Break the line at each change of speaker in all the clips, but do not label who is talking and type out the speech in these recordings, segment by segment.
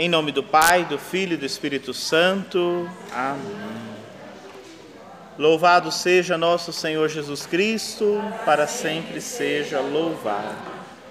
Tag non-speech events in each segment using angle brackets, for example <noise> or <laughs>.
Em nome do Pai, do Filho e do Espírito Santo. Amém. Louvado seja nosso Senhor Jesus Cristo, para sempre seja louvado.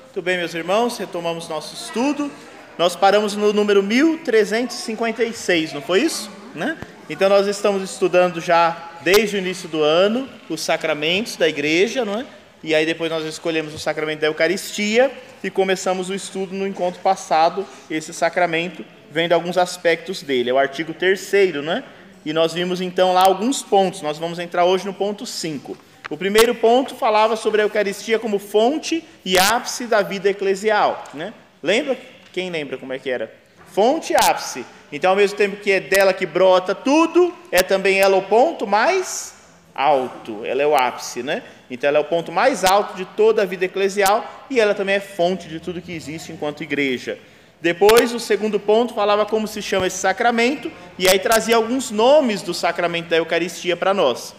Muito bem, meus irmãos, retomamos nosso estudo. Nós paramos no número 1356, não foi isso? Né? Então nós estamos estudando já desde o início do ano os sacramentos da igreja, não é? E aí depois nós escolhemos o sacramento da Eucaristia e começamos o estudo no encontro passado, esse sacramento, vendo alguns aspectos dele. É o artigo 3 né? E nós vimos então lá alguns pontos. Nós vamos entrar hoje no ponto 5. O primeiro ponto falava sobre a Eucaristia como fonte e ápice da vida eclesial, né? Lembra? Quem lembra como é que era? Fonte e ápice. Então, ao mesmo tempo que é dela que brota tudo, é também ela o ponto mais alto. Ela é o ápice, né? Então, ela é o ponto mais alto de toda a vida eclesial e ela também é fonte de tudo que existe enquanto igreja. Depois, o segundo ponto falava como se chama esse sacramento e aí trazia alguns nomes do sacramento da Eucaristia para nós.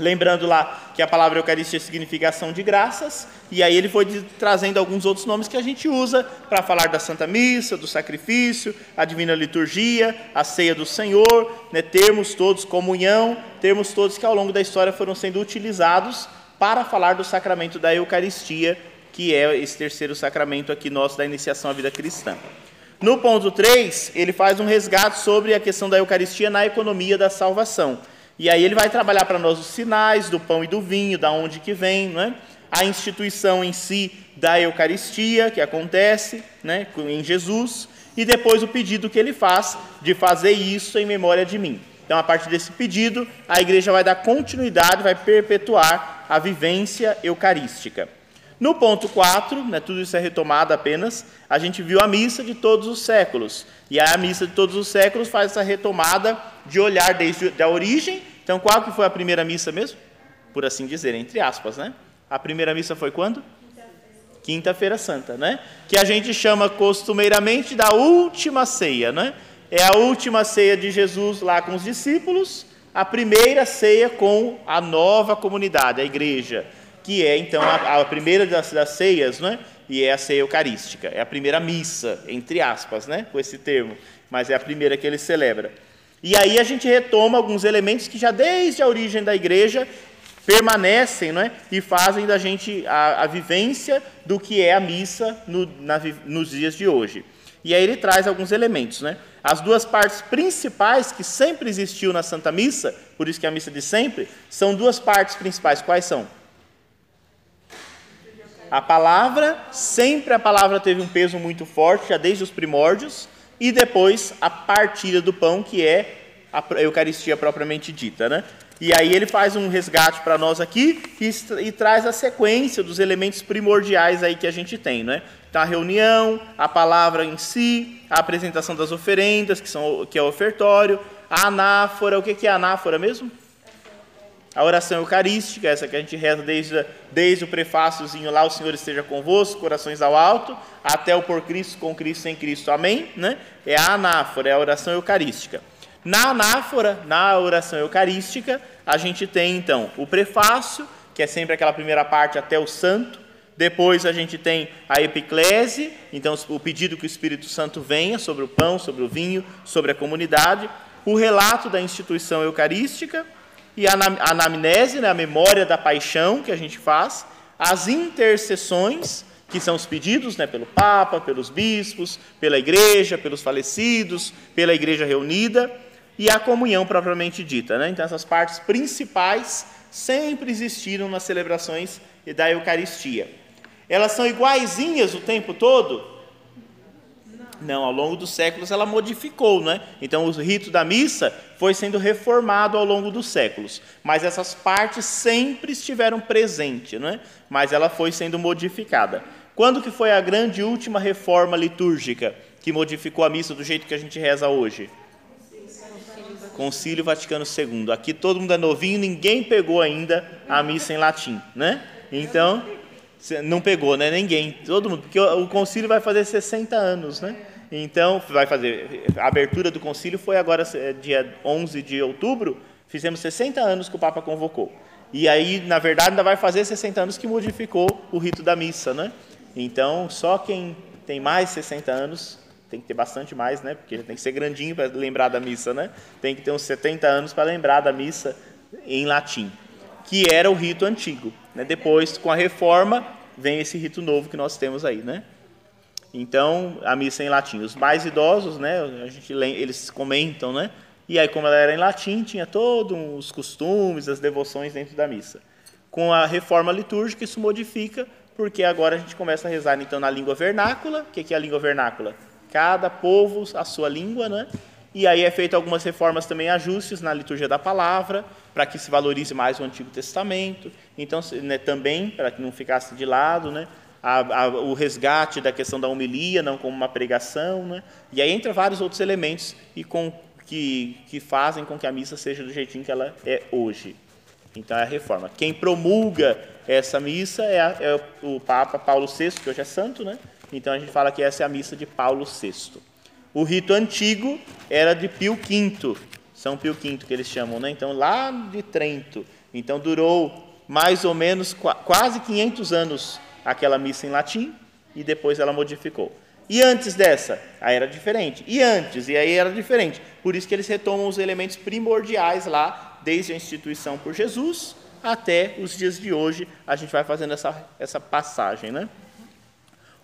Lembrando lá que a palavra Eucaristia significa ação de graças, e aí ele foi trazendo alguns outros nomes que a gente usa para falar da Santa Missa, do sacrifício, a Divina Liturgia, a ceia do Senhor, né, termos todos, comunhão, termos todos que ao longo da história foram sendo utilizados para falar do sacramento da Eucaristia, que é esse terceiro sacramento aqui nosso da iniciação à vida cristã. No ponto 3, ele faz um resgate sobre a questão da Eucaristia na economia da salvação. E aí ele vai trabalhar para nós os sinais do pão e do vinho, da onde que vem, né? a instituição em si da Eucaristia, que acontece né, em Jesus, e depois o pedido que ele faz de fazer isso em memória de mim. Então, a partir desse pedido, a igreja vai dar continuidade, vai perpetuar a vivência eucarística. No ponto 4, né, tudo isso é retomado apenas, a gente viu a missa de todos os séculos. E a missa de todos os séculos faz essa retomada de olhar desde a origem então, qual que foi a primeira missa mesmo? Por assim dizer, entre aspas, né? A primeira missa foi quando? Quinta-feira Santa, né? Que a gente chama costumeiramente da última ceia, né? É a última ceia de Jesus lá com os discípulos, a primeira ceia com a nova comunidade, a igreja, que é então a, a primeira das, das ceias, né? E é a ceia eucarística, é a primeira missa, entre aspas, né? Com esse termo, mas é a primeira que ele celebra. E aí a gente retoma alguns elementos que já desde a origem da igreja permanecem né, e fazem da gente a, a vivência do que é a missa no, na, nos dias de hoje. E aí ele traz alguns elementos. Né? As duas partes principais que sempre existiu na Santa Missa, por isso que é a missa de sempre, são duas partes principais. Quais são? A palavra, sempre a palavra teve um peso muito forte, já desde os primórdios e depois a partilha do pão, que é a Eucaristia propriamente dita. Né? E aí ele faz um resgate para nós aqui e, e, traz a sequência dos elementos primordiais aí que a gente tem. Né? Então, a reunião, a palavra em si, a apresentação das oferendas, que, são, que é o ofertório, a anáfora, o que é a anáfora mesmo? A oração eucarística, essa que a gente reza desde, desde o prefáciozinho lá, o Senhor esteja convosco, corações ao alto, até o por Cristo, com Cristo, sem Cristo, amém? Né? É a anáfora, é a oração eucarística. Na anáfora, na oração eucarística, a gente tem então o prefácio, que é sempre aquela primeira parte até o santo, depois a gente tem a epiclese, então o pedido que o Espírito Santo venha sobre o pão, sobre o vinho, sobre a comunidade, o relato da instituição eucarística, e a anamnese, né, a memória da paixão que a gente faz, as intercessões, que são os pedidos né, pelo Papa, pelos bispos, pela igreja, pelos falecidos, pela igreja reunida, e a comunhão propriamente dita. Né? Então, essas partes principais sempre existiram nas celebrações da Eucaristia. Elas são iguaizinhas o tempo todo? Não, ao longo dos séculos ela modificou, né? Então o rito da missa foi sendo reformado ao longo dos séculos, mas essas partes sempre estiveram presentes, né? Mas ela foi sendo modificada. Quando que foi a grande última reforma litúrgica que modificou a missa do jeito que a gente reza hoje? Concílio Vaticano II. Aqui todo mundo é novinho, ninguém pegou ainda a missa em latim, né? Então, não pegou, né? Ninguém, todo mundo, porque o concílio vai fazer 60 anos, né? Então, vai fazer. A abertura do concílio foi agora, é, dia 11 de outubro, fizemos 60 anos que o Papa convocou. E aí, na verdade, ainda vai fazer 60 anos que modificou o rito da missa, né? Então, só quem tem mais 60 anos tem que ter bastante mais, né? Porque tem que ser grandinho para lembrar da missa, né? Tem que ter uns 70 anos para lembrar da missa em latim, que era o rito antigo. Né? Depois, com a reforma, vem esse rito novo que nós temos aí, né? Então, a missa é em latim. Os mais idosos, né, a gente, eles comentam, né? E aí, como ela era em latim, tinha todos os costumes, as devoções dentro da missa. Com a reforma litúrgica, isso modifica, porque agora a gente começa a rezar então na língua vernácula. O que é a língua vernácula? Cada povo a sua língua, né? E aí é feito algumas reformas também, ajustes na liturgia da palavra, para que se valorize mais o Antigo Testamento. Então, né, também, para que não ficasse de lado, né? A, a, o resgate da questão da homilia, não como uma pregação, né? E aí entra vários outros elementos e com, que, que fazem com que a missa seja do jeitinho que ela é hoje. Então é a reforma. Quem promulga essa missa é, a, é o Papa Paulo VI, que hoje é santo, né? Então a gente fala que essa é a missa de Paulo VI. O rito antigo era de Pio V, São Pio V que eles chamam, né? Então lá de Trento. Então durou mais ou menos quase 500 anos aquela missa em latim e depois ela modificou. E antes dessa, aí era diferente. E antes, e aí era diferente. Por isso que eles retomam os elementos primordiais lá, desde a instituição por Jesus até os dias de hoje. A gente vai fazendo essa, essa passagem, né?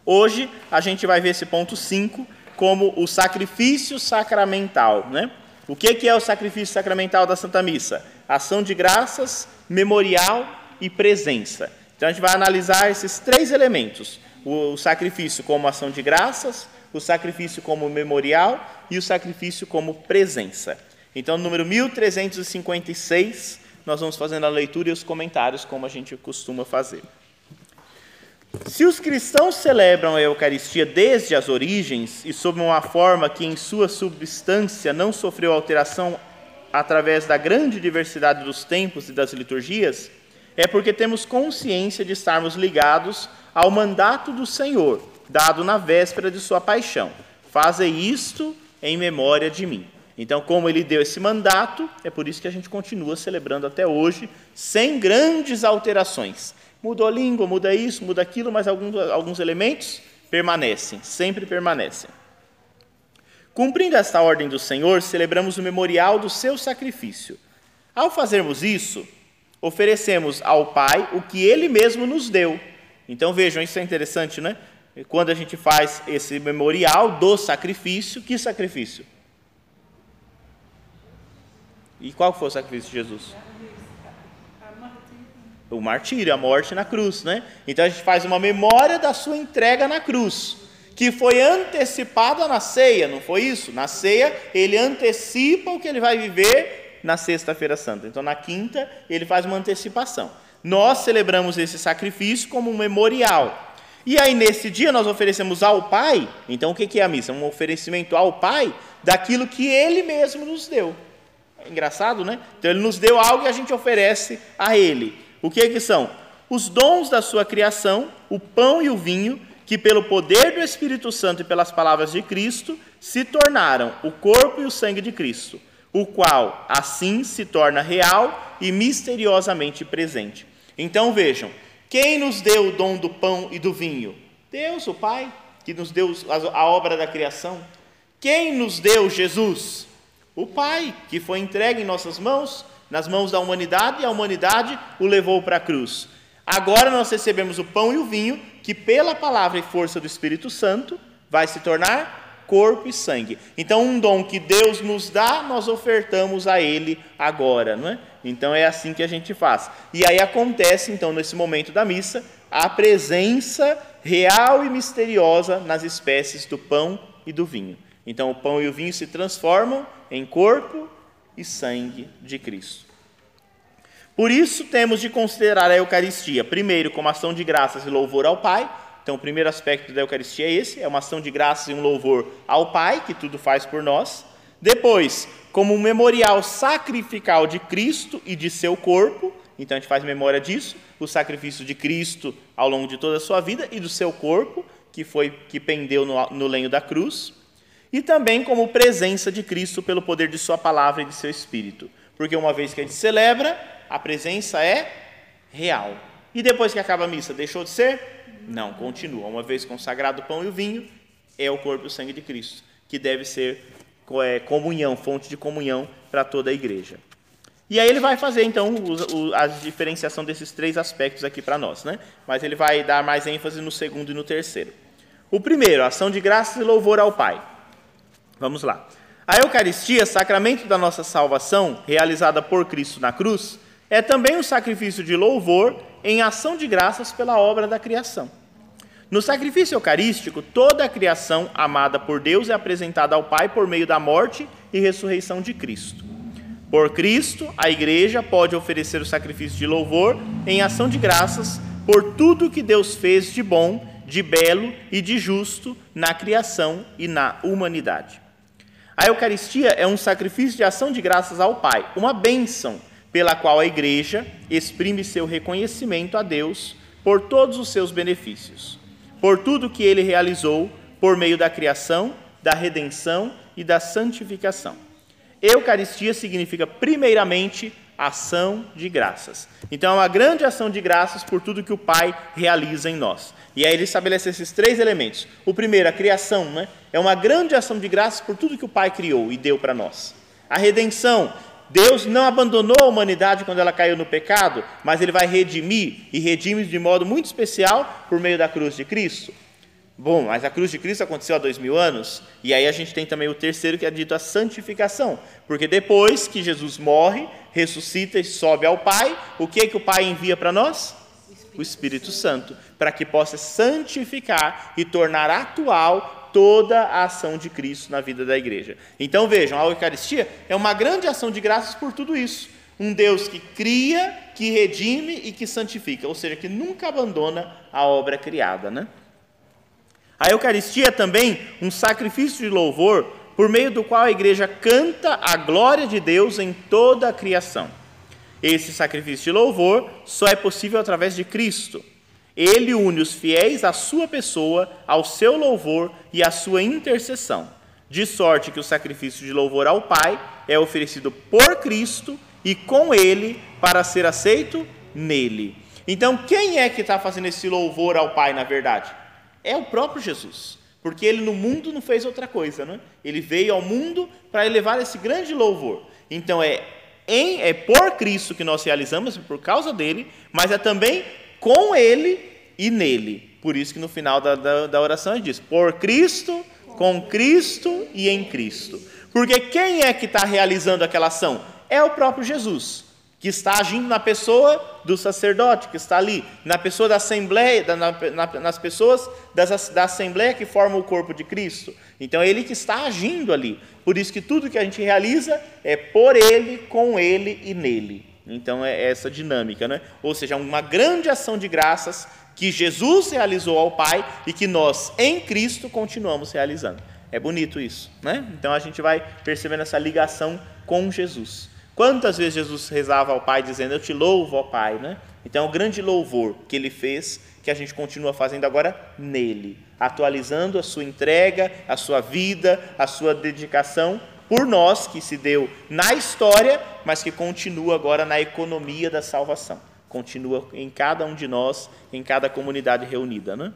Hoje a gente vai ver esse ponto 5 como o sacrifício sacramental, né? O que, que é o sacrifício sacramental da Santa Missa? Ação de graças, memorial e presença. Então a gente vai analisar esses três elementos: o sacrifício como ação de graças, o sacrifício como memorial e o sacrifício como presença. Então, no número 1356, nós vamos fazendo a leitura e os comentários, como a gente costuma fazer. Se os cristãos celebram a Eucaristia desde as origens e sob uma forma que em sua substância não sofreu alteração através da grande diversidade dos tempos e das liturgias, é porque temos consciência de estarmos ligados ao mandato do Senhor, dado na véspera de sua paixão. Faze isto em memória de mim. Então, como ele deu esse mandato, é por isso que a gente continua celebrando até hoje, sem grandes alterações. Mudou a língua, muda isso, muda aquilo, mas alguns, alguns elementos permanecem, sempre permanecem. Cumprindo esta ordem do Senhor, celebramos o memorial do seu sacrifício. Ao fazermos isso, oferecemos ao Pai o que ele mesmo nos deu. Então vejam, isso é interessante, né? Quando a gente faz esse memorial do sacrifício, que sacrifício? E qual foi o sacrifício de Jesus? O martírio, a morte na cruz, né? Então a gente faz uma memória da sua entrega na cruz, que foi antecipada na ceia, não foi isso? Na ceia, ele antecipa o que ele vai viver na Sexta-feira Santa. Então, na quinta, ele faz uma antecipação. Nós celebramos esse sacrifício como um memorial. E aí, nesse dia, nós oferecemos ao Pai. Então, o que é a missa? Um oferecimento ao Pai daquilo que Ele mesmo nos deu. É engraçado, né? Então, Ele nos deu algo e a gente oferece a Ele. O que, que são? Os dons da sua criação, o pão e o vinho, que pelo poder do Espírito Santo e pelas palavras de Cristo se tornaram o corpo e o sangue de Cristo o qual assim se torna real e misteriosamente presente. Então vejam, quem nos deu o dom do pão e do vinho? Deus, o Pai, que nos deu a obra da criação. Quem nos deu Jesus? O Pai, que foi entregue em nossas mãos, nas mãos da humanidade, e a humanidade o levou para a cruz. Agora nós recebemos o pão e o vinho, que pela palavra e força do Espírito Santo vai se tornar corpo e sangue. Então, um dom que Deus nos dá, nós ofertamos a Ele agora, não é? Então, é assim que a gente faz. E aí acontece, então, nesse momento da missa, a presença real e misteriosa nas espécies do pão e do vinho. Então, o pão e o vinho se transformam em corpo e sangue de Cristo. Por isso, temos de considerar a Eucaristia, primeiro, como ação de graças e louvor ao Pai então, o primeiro aspecto da Eucaristia é esse: é uma ação de graças e um louvor ao Pai, que tudo faz por nós. Depois, como um memorial sacrificial de Cristo e de seu corpo, então a gente faz memória disso, o sacrifício de Cristo ao longo de toda a sua vida e do seu corpo, que foi que pendeu no, no lenho da cruz, e também como presença de Cristo pelo poder de sua palavra e de seu espírito. Porque uma vez que a gente celebra, a presença é real. E depois que acaba a missa, deixou de ser? Não, continua. Uma vez consagrado o pão e o vinho, é o corpo e o sangue de Cristo, que deve ser é, comunhão, fonte de comunhão para toda a igreja. E aí ele vai fazer, então, a diferenciação desses três aspectos aqui para nós, né? Mas ele vai dar mais ênfase no segundo e no terceiro. O primeiro, ação de graças e louvor ao Pai. Vamos lá. A Eucaristia, sacramento da nossa salvação, realizada por Cristo na cruz, é também um sacrifício de louvor em ação de graças pela obra da criação. No sacrifício eucarístico, toda a criação amada por Deus é apresentada ao Pai por meio da morte e ressurreição de Cristo. Por Cristo, a igreja pode oferecer o sacrifício de louvor em ação de graças por tudo que Deus fez de bom, de belo e de justo na criação e na humanidade. A Eucaristia é um sacrifício de ação de graças ao Pai, uma bênção pela qual a igreja exprime seu reconhecimento a Deus por todos os seus benefícios, por tudo que ele realizou por meio da criação, da redenção e da santificação. Eucaristia significa, primeiramente, ação de graças. Então, é uma grande ação de graças por tudo que o Pai realiza em nós. E aí ele estabelece esses três elementos. O primeiro, a criação, né? é uma grande ação de graças por tudo que o Pai criou e deu para nós. A redenção, Deus não abandonou a humanidade quando ela caiu no pecado, mas ele vai redimir e redime de modo muito especial por meio da cruz de Cristo. Bom, mas a cruz de Cristo aconteceu há dois mil anos, e aí a gente tem também o terceiro que é dito a santificação, porque depois que Jesus morre, ressuscita e sobe ao Pai, o que é que o Pai envia para nós? O Espírito Santo, para que possa santificar e tornar atual toda a ação de Cristo na vida da igreja. Então vejam, a Eucaristia é uma grande ação de graças por tudo isso. Um Deus que cria, que redime e que santifica, ou seja, que nunca abandona a obra criada, né? A Eucaristia é também um sacrifício de louvor por meio do qual a igreja canta a glória de Deus em toda a criação. Esse sacrifício de louvor só é possível através de Cristo. Ele une os fiéis à sua pessoa, ao seu louvor e à sua intercessão, de sorte que o sacrifício de louvor ao Pai é oferecido por Cristo e com ele para ser aceito nele. Então, quem é que está fazendo esse louvor ao Pai, na verdade? É o próprio Jesus. Porque ele no mundo não fez outra coisa, né? Ele veio ao mundo para elevar esse grande louvor. Então é em, é por Cristo que nós realizamos, por causa dele, mas é também com Ele e nele. Por isso que no final da, da, da oração ele diz: por Cristo, com Cristo e em Cristo. Porque quem é que está realizando aquela ação? É o próprio Jesus, que está agindo na pessoa do sacerdote que está ali, na pessoa da assembleia, na, na, nas pessoas das, da assembleia que formam o corpo de Cristo. Então é ele que está agindo ali. Por isso que tudo que a gente realiza é por ele, com ele e nele. Então é essa dinâmica, né? Ou seja, uma grande ação de graças que Jesus realizou ao Pai e que nós, em Cristo, continuamos realizando. É bonito isso, né? Então a gente vai percebendo essa ligação com Jesus. Quantas vezes Jesus rezava ao Pai dizendo: Eu te louvo, ó Pai, né? Então é o grande louvor que ele fez, que a gente continua fazendo agora nele, atualizando a sua entrega, a sua vida, a sua dedicação por nós, que se deu na história, mas que continua agora na economia da salvação. Continua em cada um de nós, em cada comunidade reunida, né?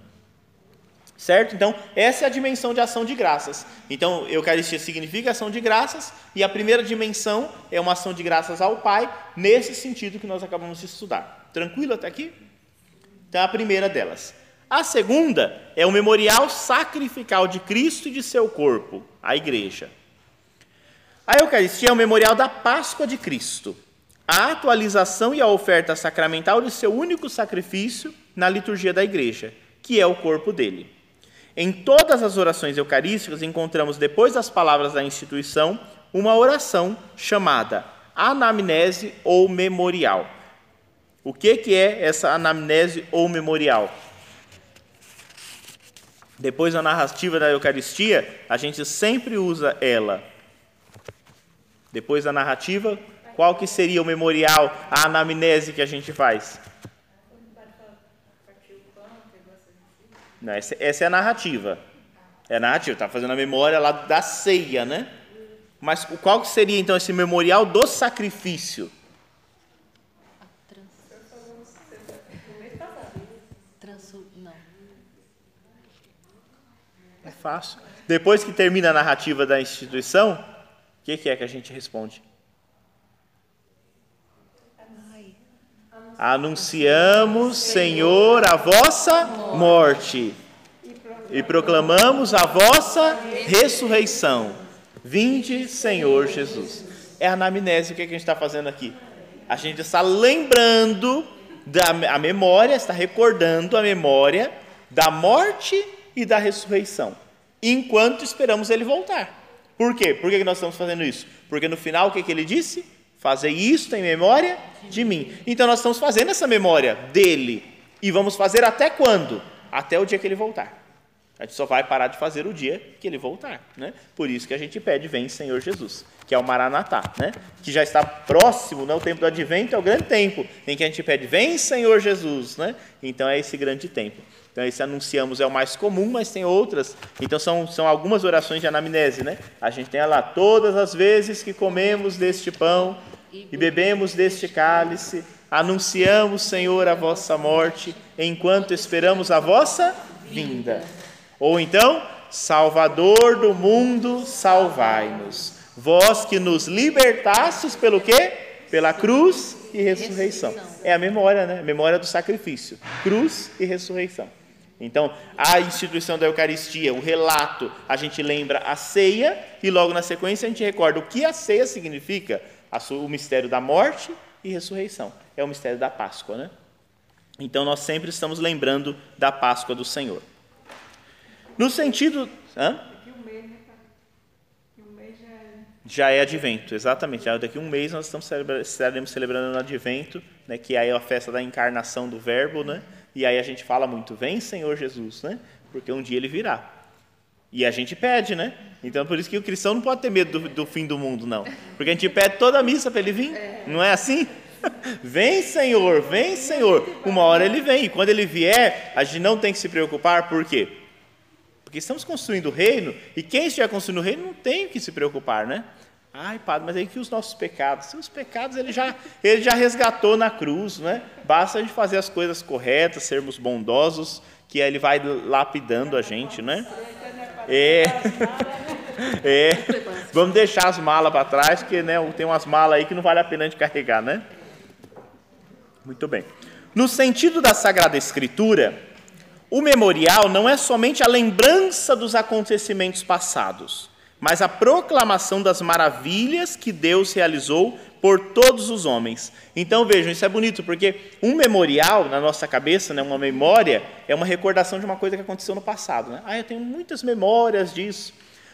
Certo? Então, essa é a dimensão de ação de graças. Então, Eucaristia significa ação de graças, e a primeira dimensão é uma ação de graças ao Pai, nesse sentido que nós acabamos de estudar. Tranquilo até aqui? Então, a primeira delas. A segunda é o memorial sacrificial de Cristo e de seu corpo, a igreja. A Eucaristia é o memorial da Páscoa de Cristo, a atualização e a oferta sacramental de seu único sacrifício na liturgia da igreja, que é o corpo dele. Em todas as orações eucarísticas encontramos, depois das palavras da instituição, uma oração chamada anamnese ou memorial. O que, que é essa anamnese ou memorial? Depois da narrativa da Eucaristia, a gente sempre usa ela depois da narrativa, qual que seria o memorial, a anamnese que a gente faz? Não, essa, essa é a narrativa. É a narrativa, está fazendo a memória lá da ceia, né? Mas qual que seria então esse memorial do sacrifício? fácil. Depois que termina a narrativa da instituição, que, que é que a gente responde? Anunciamos, Senhor, a vossa morte e proclamamos a vossa ressurreição. Vinde, Senhor Jesus. É a anamnese, o que, é que a gente está fazendo aqui? A gente está lembrando da a memória, está recordando a memória da morte e da ressurreição, enquanto esperamos ele voltar. Por quê? Por que nós estamos fazendo isso? Porque no final o que, que ele disse? Fazer isso em memória de mim. Então nós estamos fazendo essa memória dele. E vamos fazer até quando? Até o dia que ele voltar. A gente só vai parar de fazer o dia que ele voltar. Né? Por isso que a gente pede, vem Senhor Jesus, que é o Maranatá, né? que já está próximo, né? o tempo do advento é o grande tempo, em que a gente pede, vem Senhor Jesus. Né? Então é esse grande tempo. Então esse anunciamos é o mais comum, mas tem outras. Então são, são algumas orações de anamnese. Né? A gente tem lá, todas as vezes que comemos deste pão e bebemos deste cálice, anunciamos, Senhor, a vossa morte, enquanto esperamos a vossa vinda. Ou então, Salvador do mundo, salvai-nos. Vós que nos libertastes pelo quê? Pela cruz e ressurreição. É a memória, né? Memória do sacrifício. Cruz e ressurreição. Então, a instituição da Eucaristia, o relato, a gente lembra a ceia e logo na sequência a gente recorda o que a ceia significa, o mistério da morte e ressurreição. É o mistério da Páscoa, né? Então nós sempre estamos lembrando da Páscoa do Senhor. No sentido. Hã? Daqui um mês, né, mês já é. Já é advento, exatamente. Daqui a um mês nós estamos celebra estaremos celebrando o advento, né, que aí é a festa da encarnação do Verbo, né? E aí a gente fala muito, vem Senhor Jesus, né? Porque um dia ele virá. E a gente pede, né? Então por isso que o cristão não pode ter medo do, do fim do mundo, não. Porque a gente pede toda a missa para ele vir. Não é assim? <laughs> Vem, Senhor, vem, Senhor. Uma hora ele vem. E quando ele vier, a gente não tem que se preocupar, por quê? Porque estamos construindo o reino, e quem estiver construindo o reino não tem que se preocupar, né? Ai, padre, mas aí que os nossos pecados? Os pecados ele já, ele já resgatou na cruz, né? Basta a gente fazer as coisas corretas, sermos bondosos, que ele vai lapidando a gente, né? É. <laughs> é. Vamos deixar as malas para trás, porque né, tem umas malas aí que não vale a pena gente carregar, né? Muito bem. No sentido da Sagrada Escritura, o memorial não é somente a lembrança dos acontecimentos passados, mas a proclamação das maravilhas que Deus realizou por todos os homens. Então vejam, isso é bonito, porque um memorial na nossa cabeça, né, uma memória, é uma recordação de uma coisa que aconteceu no passado. Né? Ah, eu tenho muitas memórias disso.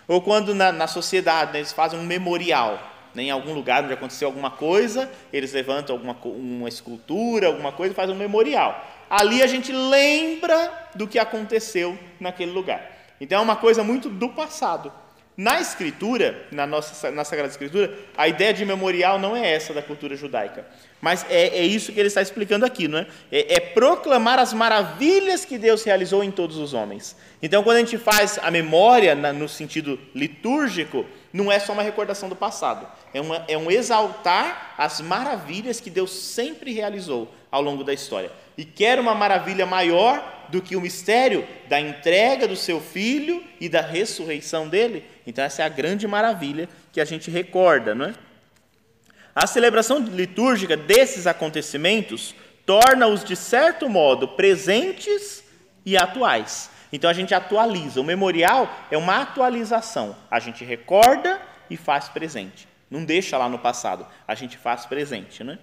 Ou quando na, na sociedade né, eles fazem um memorial, né, em algum lugar onde aconteceu alguma coisa, eles levantam alguma uma escultura, alguma coisa e fazem um memorial ali a gente lembra do que aconteceu naquele lugar. Então é uma coisa muito do passado. Na Escritura, na nossa na Sagrada Escritura, a ideia de memorial não é essa da cultura judaica, mas é, é isso que ele está explicando aqui, não é? é? é? proclamar as maravilhas que Deus realizou em todos os homens. Então, quando a gente faz a memória na, no sentido litúrgico, não é só uma recordação do passado, é, uma, é um exaltar as maravilhas que Deus sempre realizou ao longo da história e quer uma maravilha maior do que o mistério da entrega do seu filho e da ressurreição dele. Então, essa é a grande maravilha que a gente recorda, não é? A celebração litúrgica desses acontecimentos torna-os, de certo modo, presentes e atuais. Então, a gente atualiza. O memorial é uma atualização. A gente recorda e faz presente. Não deixa lá no passado, a gente faz presente, né?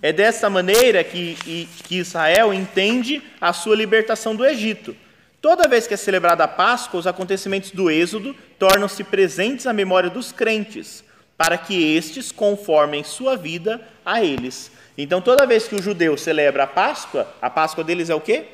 É dessa maneira que, que Israel entende a sua libertação do Egito. Toda vez que é celebrada a Páscoa, os acontecimentos do Êxodo tornam-se presentes à memória dos crentes, para que estes conformem sua vida a eles. Então, toda vez que o judeu celebra a Páscoa, a Páscoa deles é o quê?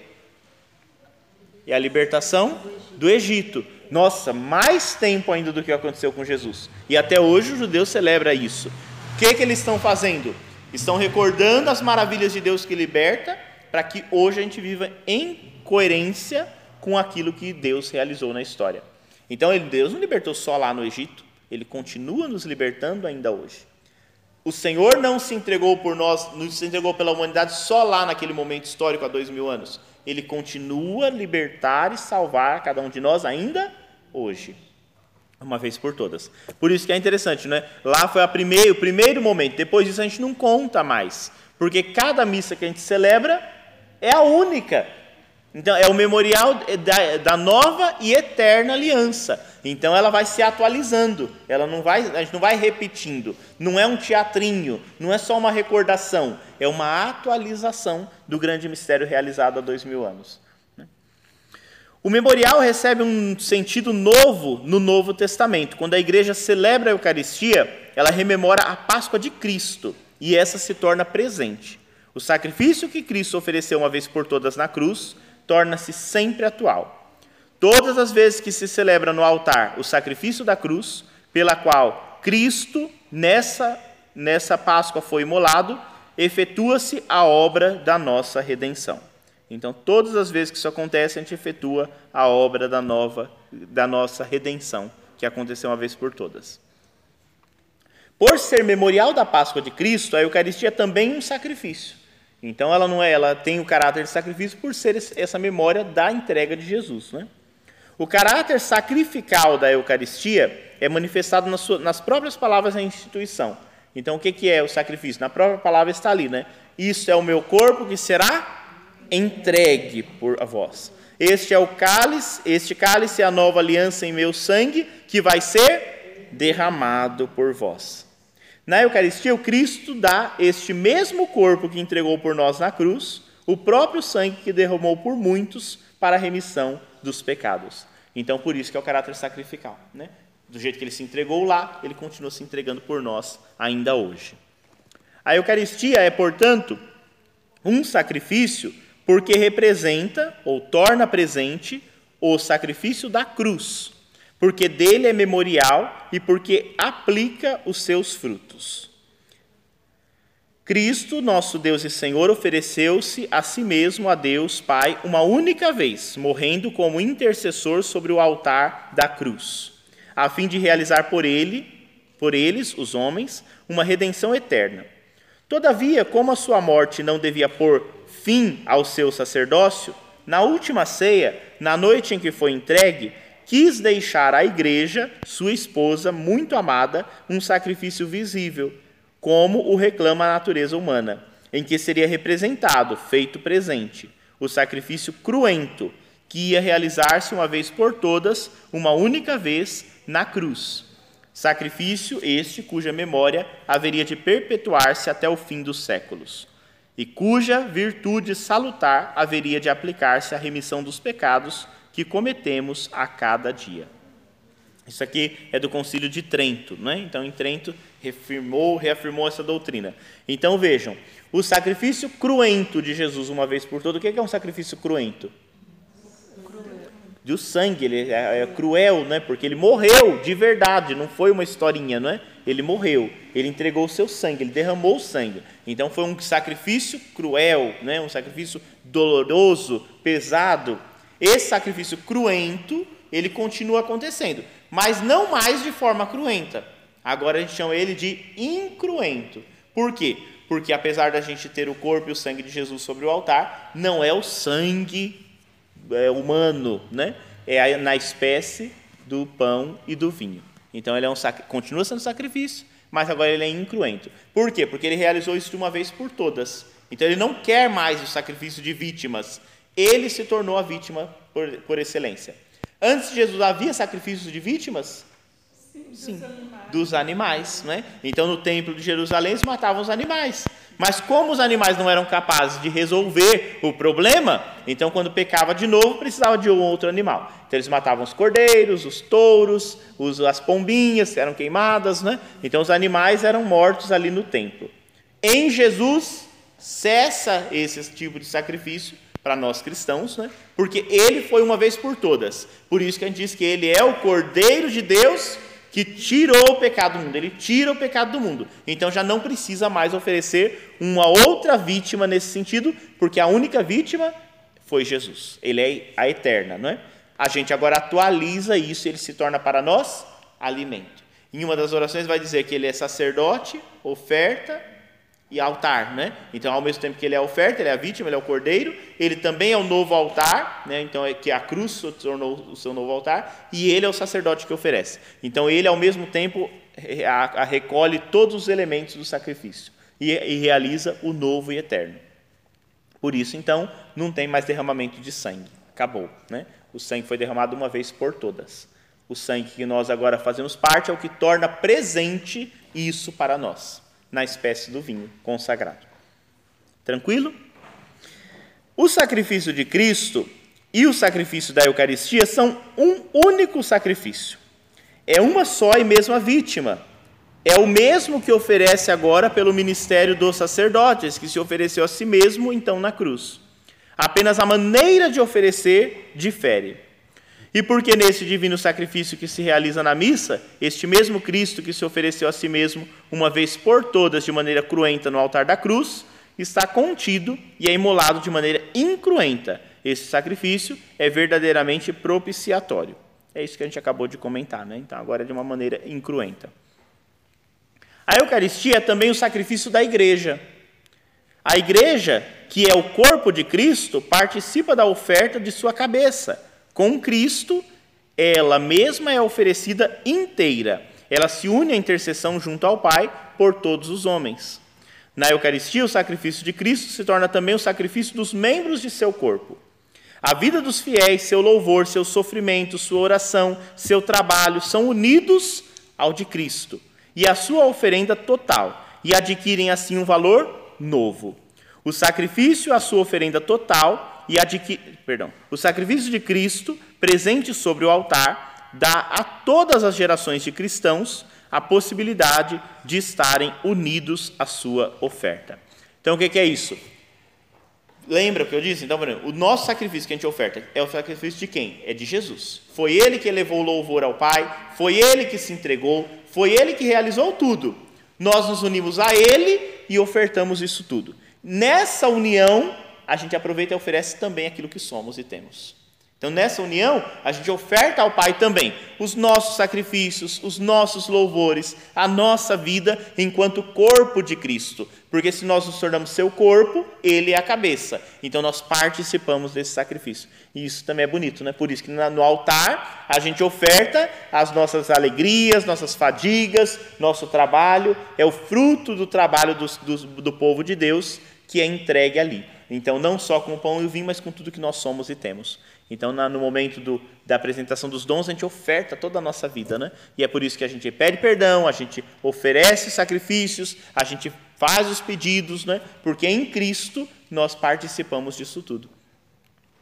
É a libertação do Egito. Nossa, mais tempo ainda do que aconteceu com Jesus. E até hoje o judeu celebra isso. O que, que eles estão fazendo? estão recordando as maravilhas de Deus que liberta, para que hoje a gente viva em coerência com aquilo que Deus realizou na história. Então, Deus não libertou só lá no Egito, ele continua nos libertando ainda hoje. O Senhor não se entregou por nós, não se entregou pela humanidade só lá naquele momento histórico há dois mil anos. Ele continua a libertar e salvar cada um de nós ainda hoje. Uma vez por todas. Por isso que é interessante, né? Lá foi a primeiro, o primeiro momento, depois disso a gente não conta mais. Porque cada missa que a gente celebra é a única. Então, é o memorial da, da, nova e eterna aliança. Então, ela vai se atualizando, ela não vai, a gente não vai repetindo. Não é um teatrinho, não é só uma recordação, é uma atualização do grande mistério realizado há dois mil anos. Né? O memorial recebe um sentido novo no Novo Testamento. Quando a igreja celebra a Eucaristia, ela rememora a Páscoa de Cristo e essa se torna presente. O sacrifício que Cristo ofereceu uma vez por todas na cruz torna-se sempre atual. Todas as vezes que se celebra no altar o sacrifício da cruz, pela qual Cristo, nessa, nessa Páscoa, foi imolado, efetua-se a obra da nossa redenção. Então, todas as vezes que isso acontece, a gente efetua a obra da nova, da nossa redenção, que aconteceu uma vez por todas. Por ser memorial da Páscoa de Cristo, a Eucaristia é também um sacrifício. Então ela não é, ela tem o caráter de sacrifício por ser essa memória da entrega de Jesus, né? O caráter sacrificial da Eucaristia é manifestado nas, suas, nas próprias palavras da instituição. Então, o que, que é o sacrifício? Na própria palavra está ali, né? Isso é o meu corpo que será entregue por a vós. Este é o cálice, este cálice é a nova aliança em meu sangue, que vai ser derramado por vós. Na Eucaristia, o Cristo dá este mesmo corpo que entregou por nós na cruz, o próprio sangue que derramou por muitos para a remissão dos pecados. Então, por isso que é o caráter sacrificial. Né? Do jeito que ele se entregou lá, ele continua se entregando por nós ainda hoje. A Eucaristia é, portanto, um sacrifício porque representa ou torna presente o sacrifício da cruz, porque dele é memorial e porque aplica os seus frutos. Cristo, nosso Deus e Senhor, ofereceu-se a si mesmo a Deus Pai uma única vez, morrendo como intercessor sobre o altar da cruz, a fim de realizar por ele, por eles, os homens, uma redenção eterna. Todavia, como a sua morte não devia pôr fim ao seu sacerdócio, na última ceia, na noite em que foi entregue, quis deixar à igreja, sua esposa muito amada, um sacrifício visível, como o reclama a natureza humana, em que seria representado, feito presente, o sacrifício cruento, que ia realizar-se uma vez por todas, uma única vez, na cruz. Sacrifício este cuja memória haveria de perpetuar-se até o fim dos séculos, e cuja virtude salutar haveria de aplicar-se à remissão dos pecados que cometemos a cada dia. Isso aqui é do Concílio de Trento, né? Então, em Trento reafirmou, reafirmou essa doutrina. Então, vejam, o sacrifício cruento de Jesus uma vez por todas. O que é um sacrifício cruento? De sangue, ele é, é cruel, né? Porque ele morreu de verdade, não foi uma historinha, não é? Ele morreu, ele entregou o seu sangue, ele derramou o sangue. Então foi um sacrifício cruel, né? Um sacrifício doloroso, pesado, esse sacrifício cruento, ele continua acontecendo, mas não mais de forma cruenta. Agora a gente chama ele de incruento. Por quê? Porque apesar da gente ter o corpo e o sangue de Jesus sobre o altar, não é o sangue é, humano, né? É na espécie do pão e do vinho. Então ele é um continua sendo sacrifício, mas agora ele é incruento. Por quê? Porque ele realizou isso de uma vez por todas. Então ele não quer mais o sacrifício de vítimas, ele se tornou a vítima por, por excelência. Antes de Jesus havia sacrifícios de vítimas?
Sim, Sim.
Dos, animais. dos animais. Né? Então no templo de Jerusalém eles matavam os animais. Mas como os animais não eram capazes de resolver o problema, então quando pecava de novo precisava de um outro animal. Então eles matavam os cordeiros, os touros, os, as pombinhas eram queimadas, né? Então os animais eram mortos ali no templo. Em Jesus cessa esse tipo de sacrifício para nós cristãos, né? porque ele foi uma vez por todas. Por isso que a gente diz que ele é o Cordeiro de Deus que tirou o pecado do mundo. Ele tira o pecado do mundo. Então já não precisa mais oferecer uma outra vítima nesse sentido, porque a única vítima foi Jesus. Ele é a eterna, não é? A gente agora atualiza isso, ele se torna para nós alimento. Em uma das orações vai dizer que ele é sacerdote, oferta e altar, né? Então, ao mesmo tempo que ele é a oferta, ele é a vítima, ele é o cordeiro, ele também é o novo altar, né? Então, é que a cruz se tornou o seu novo altar, e ele é o sacerdote que oferece. Então, ele ao mesmo tempo a, a recolhe todos os elementos do sacrifício e, e realiza o novo e eterno. Por isso, então, não tem mais derramamento de sangue. Acabou, né? O sangue foi derramado uma vez por todas. O sangue que nós agora fazemos parte é o que torna presente isso para nós na espécie do vinho consagrado. Tranquilo? O sacrifício de Cristo e o sacrifício da Eucaristia são um único sacrifício. É uma só e mesma vítima. É o mesmo que oferece agora pelo ministério dos sacerdotes, que se ofereceu a si mesmo então na cruz. Apenas a maneira de oferecer difere. E porque nesse divino sacrifício que se realiza na missa, este mesmo Cristo que se ofereceu a si mesmo uma vez por todas de maneira cruenta no altar da cruz, está contido e é imolado de maneira incruenta. Esse sacrifício é verdadeiramente propiciatório. É isso que a gente acabou de comentar, né? Então agora é de uma maneira incruenta. A Eucaristia é também o sacrifício da igreja. A igreja, que é o corpo de Cristo, participa da oferta de sua cabeça com Cristo, ela mesma é oferecida inteira. Ela se une à intercessão junto ao Pai por todos os homens. Na Eucaristia, o sacrifício de Cristo se torna também o sacrifício dos membros de seu corpo. A vida dos fiéis, seu louvor, seu sofrimento, sua oração, seu trabalho são unidos ao de Cristo e a sua oferenda total, e adquirem assim um valor novo. O sacrifício, a sua oferenda total, e adquirir, perdão, o sacrifício de Cristo presente sobre o altar dá a todas as gerações de cristãos a possibilidade de estarem unidos à sua oferta. Então, o que é isso? Lembra o que eu disse? Então, o nosso sacrifício que a gente oferta é o sacrifício de quem? É de Jesus. Foi ele que levou o louvor ao Pai, foi ele que se entregou, foi ele que realizou tudo. Nós nos unimos a ele e ofertamos isso tudo. Nessa união, a gente aproveita e oferece também aquilo que somos e temos. Então, nessa união, a gente oferta ao Pai também os nossos sacrifícios, os nossos louvores, a nossa vida enquanto corpo de Cristo. Porque se nós nos tornamos seu corpo, ele é a cabeça. Então, nós participamos desse sacrifício. E isso também é bonito, né? Por isso que no altar a gente oferta as nossas alegrias, nossas fadigas, nosso trabalho. É o fruto do trabalho do, do, do povo de Deus que é entregue ali. Então, não só com o pão e o vinho, mas com tudo que nós somos e temos. Então, no momento do, da apresentação dos dons, a gente oferta toda a nossa vida, né? E é por isso que a gente pede perdão, a gente oferece sacrifícios, a gente faz os pedidos, né? Porque em Cristo nós participamos disso tudo.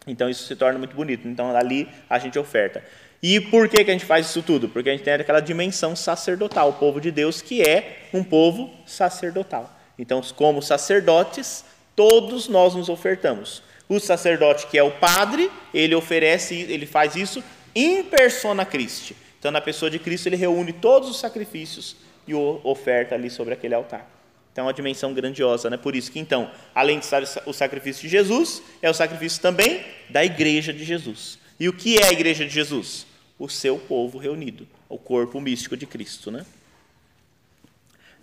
Então, isso se torna muito bonito. Então, ali a gente oferta. E por que, que a gente faz isso tudo? Porque a gente tem aquela dimensão sacerdotal, o povo de Deus que é um povo sacerdotal. Então, como sacerdotes, todos nós nos ofertamos. O sacerdote, que é o padre, ele oferece, ele faz isso em persona Christi. Então, na pessoa de Cristo, ele reúne todos os sacrifícios e oferta ali sobre aquele altar. Então, é uma dimensão grandiosa, né? Por isso que, então, além de estar o sacrifício de Jesus, é o sacrifício também da igreja de Jesus. E o que é a igreja de Jesus? O seu povo reunido, o corpo místico de Cristo, né?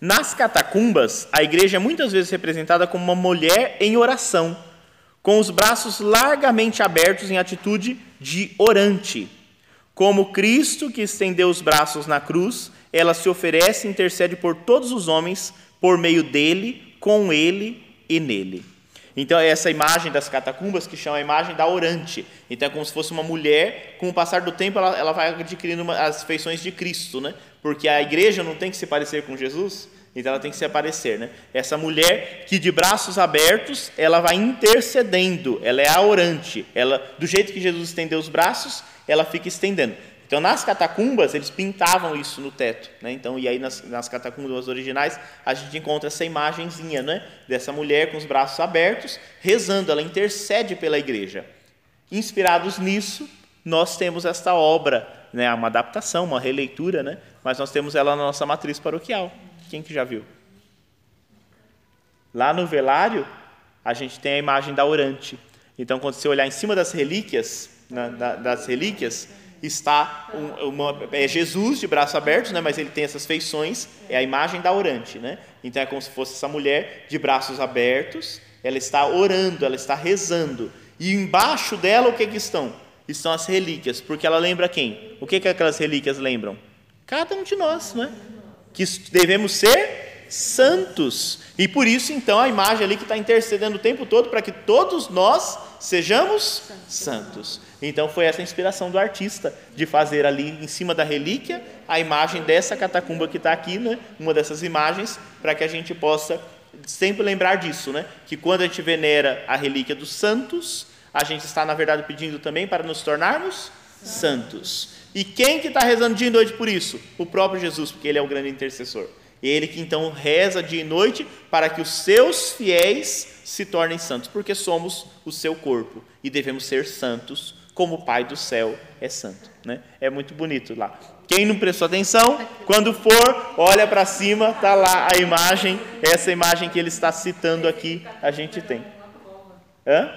Nas catacumbas, a igreja é muitas vezes representada como uma mulher em oração, com os braços largamente abertos em atitude de orante. Como Cristo que estendeu os braços na cruz, ela se oferece e intercede por todos os homens por meio dele, com ele e nele. Então, é essa imagem das catacumbas que chama a imagem da orante. Então, é como se fosse uma mulher, com o passar do tempo, ela, ela vai adquirindo uma, as feições de Cristo, né? Porque a igreja não tem que se parecer com Jesus, então ela tem que se aparecer, né? Essa mulher que de braços abertos, ela vai intercedendo, ela é a orante. Ela, do jeito que Jesus estendeu os braços, ela fica estendendo. Então, nas catacumbas, eles pintavam isso no teto. Né? Então, e aí nas, nas, catacumbas originais, a gente encontra essa imagenzinha né? dessa mulher com os braços abertos, rezando, ela intercede pela igreja. Inspirados nisso, nós temos esta obra, né? uma adaptação, uma releitura, né? mas nós temos ela na nossa matriz paroquial. Quem que já viu? Lá no velário, a gente tem a imagem da orante. Então, quando você olhar em cima das relíquias, na, da, das relíquias, está um, uma, é Jesus de braços abertos, né? Mas ele tem essas feições, é a imagem da orante, né? Então é como se fosse essa mulher de braços abertos, ela está orando, ela está rezando. E embaixo dela o que, que estão? Estão as relíquias, porque ela lembra quem? O que, que aquelas relíquias lembram? Cada um de nós, né? Que devemos ser santos. E por isso, então, a imagem ali que está intercedendo o tempo todo para que todos nós sejamos santos. Então foi essa a inspiração do artista de fazer ali em cima da relíquia a imagem dessa catacumba que está aqui, né? Uma dessas imagens para que a gente possa sempre lembrar disso, né? Que quando a gente venera a relíquia dos santos, a gente está na verdade pedindo também para nos tornarmos santos. E quem que está rezando dia e noite por isso? O próprio Jesus, porque ele é o grande intercessor. Ele que então reza dia e noite para que os seus fiéis se tornem santos, porque somos o seu corpo e devemos ser santos como o Pai do céu é santo. Né? É muito bonito lá. Quem não prestou atenção, quando for, olha para cima, está lá a imagem, essa imagem que ele está citando aqui, a gente tem. Hã?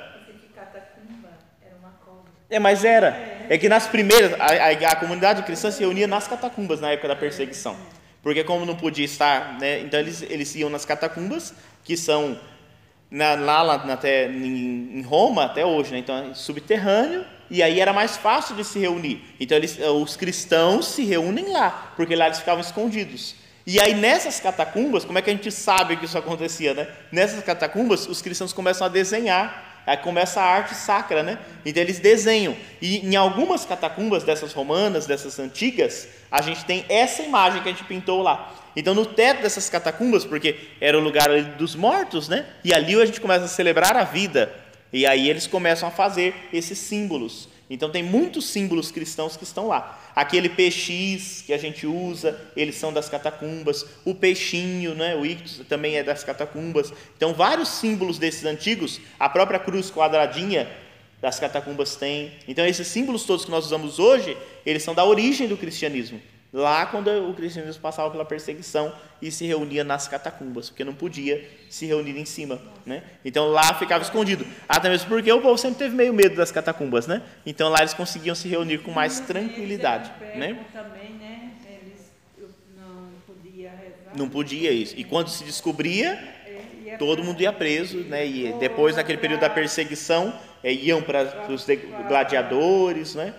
É, mas era. É que nas primeiras, a, a, a, comunidade cristã se reunia nas catacumbas na época da perseguição. Porque como não podia estar, né, então eles, eles iam nas catacumbas, que são na, lá, lá até, em, em, Roma até hoje, né, então é subterrâneo, e aí era mais fácil de se reunir. Então eles, os cristãos se reúnem lá, porque lá eles ficavam escondidos. E aí nessas catacumbas, como é que a gente sabe que isso acontecia, né? Nessas catacumbas, os cristãos começam a desenhar Aí começa a arte sacra, né? Então eles desenham. E em algumas catacumbas dessas romanas, dessas antigas, a gente tem essa imagem que a gente pintou lá. Então no teto dessas catacumbas, porque era o lugar dos mortos, né? E ali a gente começa a celebrar a vida. E aí eles começam a fazer esses símbolos. Então tem muitos símbolos cristãos que estão lá. Aquele PX que a gente usa, eles são das catacumbas. O peixinho, né, o ictus também é das catacumbas. Então vários símbolos desses antigos, a própria cruz quadradinha das catacumbas tem. Então esses símbolos todos que nós usamos hoje, eles são da origem do cristianismo. Lá quando o cristianismo passava pela perseguição e se reunia nas catacumbas, porque não podia se reunir em cima, né? Então lá ficava escondido. Até mesmo porque o povo sempre teve meio medo das catacumbas, né? Então lá eles conseguiam se reunir com mais tranquilidade, né?
Também, né? Eles não podia rezar.
Não podia isso. E quando se descobria, todo mundo ia preso, né? E depois naquele período da perseguição, eh, iam para os gladiadores, né?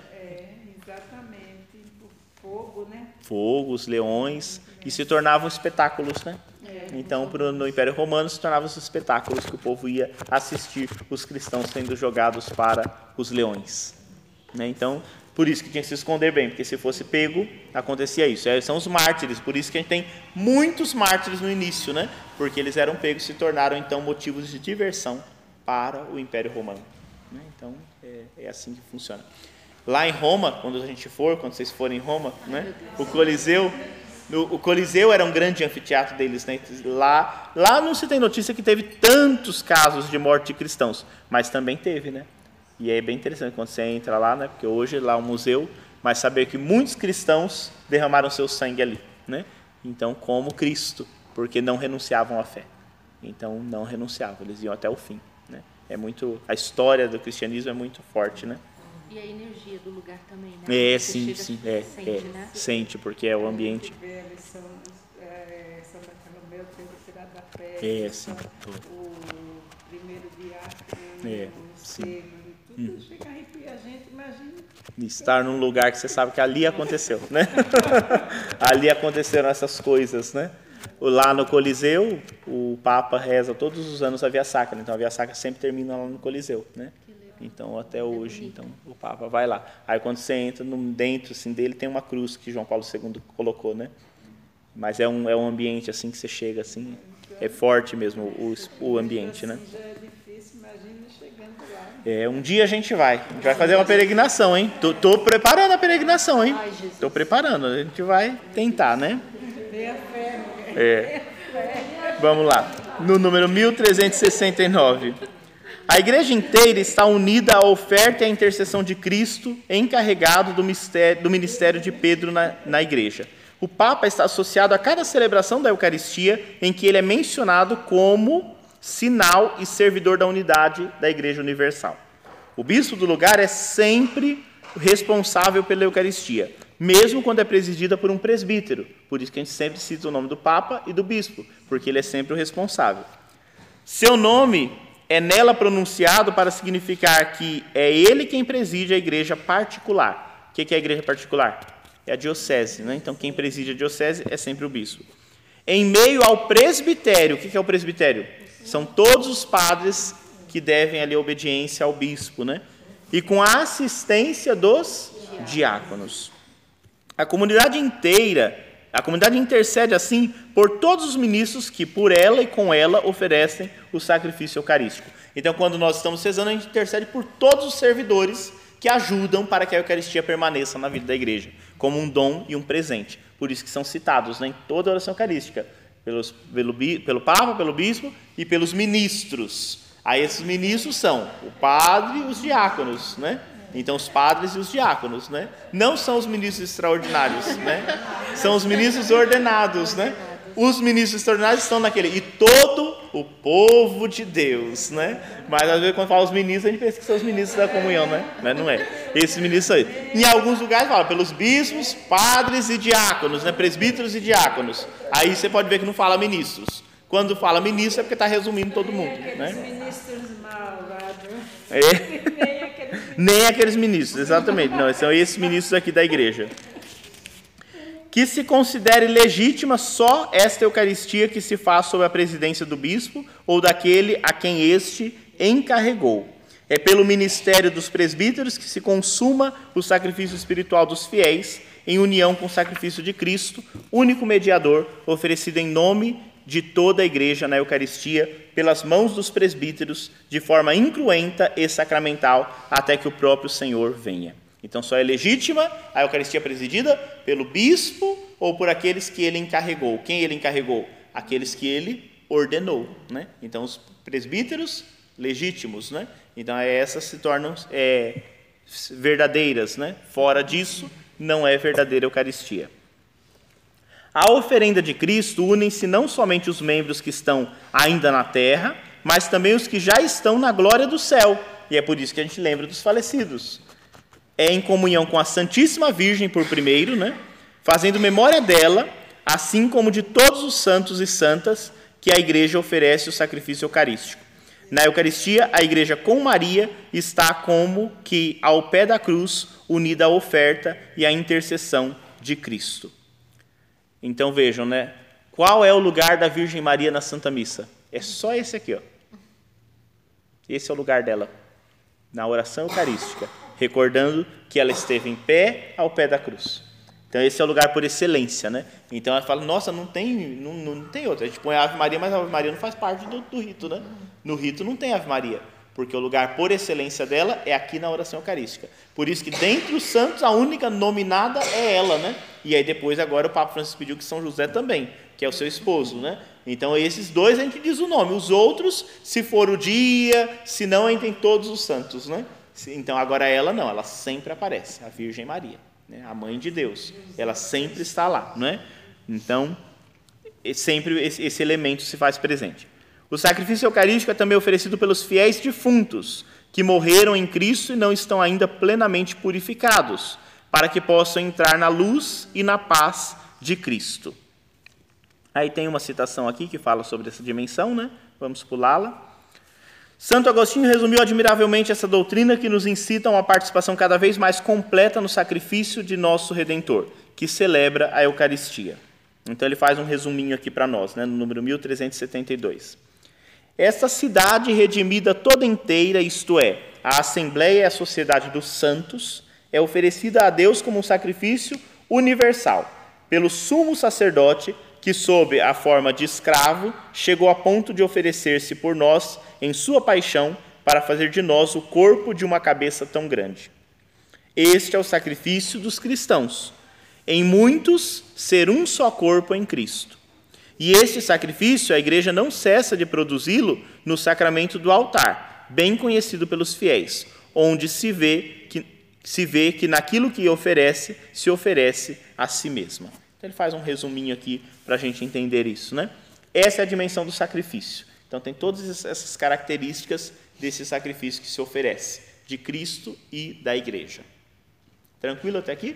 Fogo, os leões, e se tornavam espetáculos, né? Então, no Império Romano, se tornavam os espetáculos que o povo ia assistir os cristãos sendo jogados para os leões. Né? Então, por isso que tinha que se esconder bem, porque se fosse pego, acontecia isso. É, são os mártires, por isso que a gente tem muitos mártires no início, né? Porque eles eram pegos e se tornaram então motivos de diversão para o Império Romano. Né? Então, é, é assim que funciona. Lá em Roma, quando a gente for, quando vocês forem em Roma, né? O Coliseu, o Coliseu era um grande anfiteatro deles, né? Lá, lá não se tem notícia que teve tantos casos de morte de cristãos, mas também teve, né? E é bem interessante quando você entra lá, né? Porque hoje lá é um museu, mas saber que muitos cristãos derramaram seu sangue ali, né? Então, como Cristo, porque não renunciavam à fé. Então, não renunciavam, eles iam até o fim, né? É muito a história do cristianismo é muito forte, né?
E a energia do lugar também, né?
É, sim, sim, é, sente, é, né? sente, porque é o ambiente. É, sim.
O primeiro diácono,
é,
o sim. tudo hum. chega a arrepiar a gente, imagina.
Estar num lugar que você sabe que ali aconteceu, né? <laughs> ali aconteceram essas coisas, né? Lá no Coliseu, o Papa reza todos os anos a Via Sacra, então a Via Sacra sempre termina lá no Coliseu, né? Então, até hoje, então, o Papa vai lá. Aí, quando você entra no, dentro assim, dele, tem uma cruz que João Paulo II colocou, né? Mas é um, é um ambiente assim que você chega assim, é forte mesmo o, o ambiente, né? É, um dia a gente vai. A gente vai fazer uma peregrinação, hein? Tô, tô preparando a peregrinação, hein? Tô preparando. A gente vai tentar, né? É. Vamos lá. No número 1369. A igreja inteira está unida à oferta e à intercessão de Cristo, encarregado do, mistério, do ministério de Pedro na, na igreja. O Papa está associado a cada celebração da Eucaristia em que ele é mencionado como sinal e servidor da unidade da Igreja Universal. O bispo do lugar é sempre responsável pela Eucaristia, mesmo quando é presidida por um presbítero. Por isso que a gente sempre cita o nome do Papa e do Bispo, porque ele é sempre o responsável. Seu nome é nela pronunciado para significar que é ele quem preside a igreja particular. O que é a igreja particular? É a diocese, né? Então quem preside a diocese é sempre o bispo. Em meio ao presbitério, o que é o presbitério? São todos os padres que devem ali obediência ao bispo, né? E com a assistência dos diáconos. A comunidade inteira, a comunidade intercede assim por todos os ministros que por ela e com ela oferecem o sacrifício eucarístico. Então, quando nós estamos rezando, a gente intercede por todos os servidores que ajudam para que a Eucaristia permaneça na vida da igreja, como um dom e um presente. Por isso que são citados né, em toda oração eucarística, pelos, pelo, pelo Papa, pelo Bispo e pelos ministros. Aí esses ministros são o padre e os diáconos, né? Então, os padres e os diáconos, né? Não são os ministros extraordinários, né? São os ministros ordenados, né? Os ministros extraordinários estão naquele. E todo o povo de Deus, né? Mas às vezes quando fala os ministros, a gente pensa que são os ministros da comunhão, né? Mas não é. Esses ministros aí. Em alguns lugares fala pelos bispos, padres e diáconos, né? Presbíteros e diáconos. Aí você pode ver que não fala ministros. Quando fala ministro é porque está resumindo todo mundo, né?
Ministros malvados.
É. <laughs> Nem aqueles ministros, exatamente. Não, são esses ministros aqui da igreja. Que se considere legítima só esta Eucaristia que se faz sob a presidência do bispo ou daquele a quem este encarregou. É pelo ministério dos presbíteros que se consuma o sacrifício espiritual dos fiéis, em união com o sacrifício de Cristo, único mediador, oferecido em nome de toda a igreja na Eucaristia pelas mãos dos presbíteros de forma incruenta e sacramental até que o próprio Senhor venha. Então só é legítima a Eucaristia presidida pelo bispo ou por aqueles que ele encarregou. Quem ele encarregou? Aqueles que ele ordenou, né? Então os presbíteros legítimos, né? Então essas se tornam é, verdadeiras, né? Fora disso não é verdadeira Eucaristia. À oferenda de Cristo unem-se não somente os membros que estão ainda na terra, mas também os que já estão na glória do céu. E é por isso que a gente lembra dos falecidos. É em comunhão com a Santíssima Virgem por primeiro, né? Fazendo memória dela, assim como de todos os santos e santas que a igreja oferece o sacrifício eucarístico. Na Eucaristia, a igreja com Maria está como que ao pé da cruz, unida à oferta e à intercessão de Cristo. Então vejam, né? Qual é o lugar da Virgem Maria na Santa Missa? É só esse aqui, ó. Esse é o lugar dela, na oração eucarística, recordando que ela esteve em pé ao pé da cruz. Então esse é o lugar por excelência, né? Então ela fala, nossa, não tem, não, não tem outra. A gente põe a Ave Maria, mas a Ave Maria não faz parte do, do rito, né? No rito não tem Ave Maria porque o lugar por excelência dela é aqui na oração eucarística. Por isso que dentre os santos a única nominada é ela, né? E aí depois agora o Papa Francisco pediu que São José também, que é o seu esposo, né? Então esses dois a gente diz o nome, os outros, se for o dia, se não, entrem todos os santos, né? Então agora ela não, ela sempre aparece, a Virgem Maria, né? a mãe de Deus, ela sempre está lá, não é? Então sempre esse elemento se faz presente. O sacrifício eucarístico é também oferecido pelos fiéis defuntos, que morreram em Cristo e não estão ainda plenamente purificados, para que possam entrar na luz e na paz de Cristo. Aí tem uma citação aqui que fala sobre essa dimensão, né? Vamos pulá-la. Santo Agostinho resumiu admiravelmente essa doutrina que nos incita a uma participação cada vez mais completa no sacrifício de nosso Redentor, que celebra a Eucaristia. Então ele faz um resuminho aqui para nós, né, no número 1372. Essa cidade redimida toda inteira, isto é, a Assembleia e a Sociedade dos Santos, é oferecida a Deus como um sacrifício universal, pelo sumo sacerdote que, sob a forma de escravo, chegou a ponto de oferecer-se por nós em sua paixão para fazer de nós o corpo de uma cabeça tão grande. Este é o sacrifício dos cristãos. Em muitos, ser um só corpo em Cristo. E este sacrifício, a igreja não cessa de produzi-lo no sacramento do altar, bem conhecido pelos fiéis, onde se vê que, se vê que naquilo que oferece, se oferece a si mesma. Então, ele faz um resuminho aqui para a gente entender isso. Né? Essa é a dimensão do sacrifício. Então, tem todas essas características desse sacrifício que se oferece, de Cristo e da igreja. Tranquilo até aqui?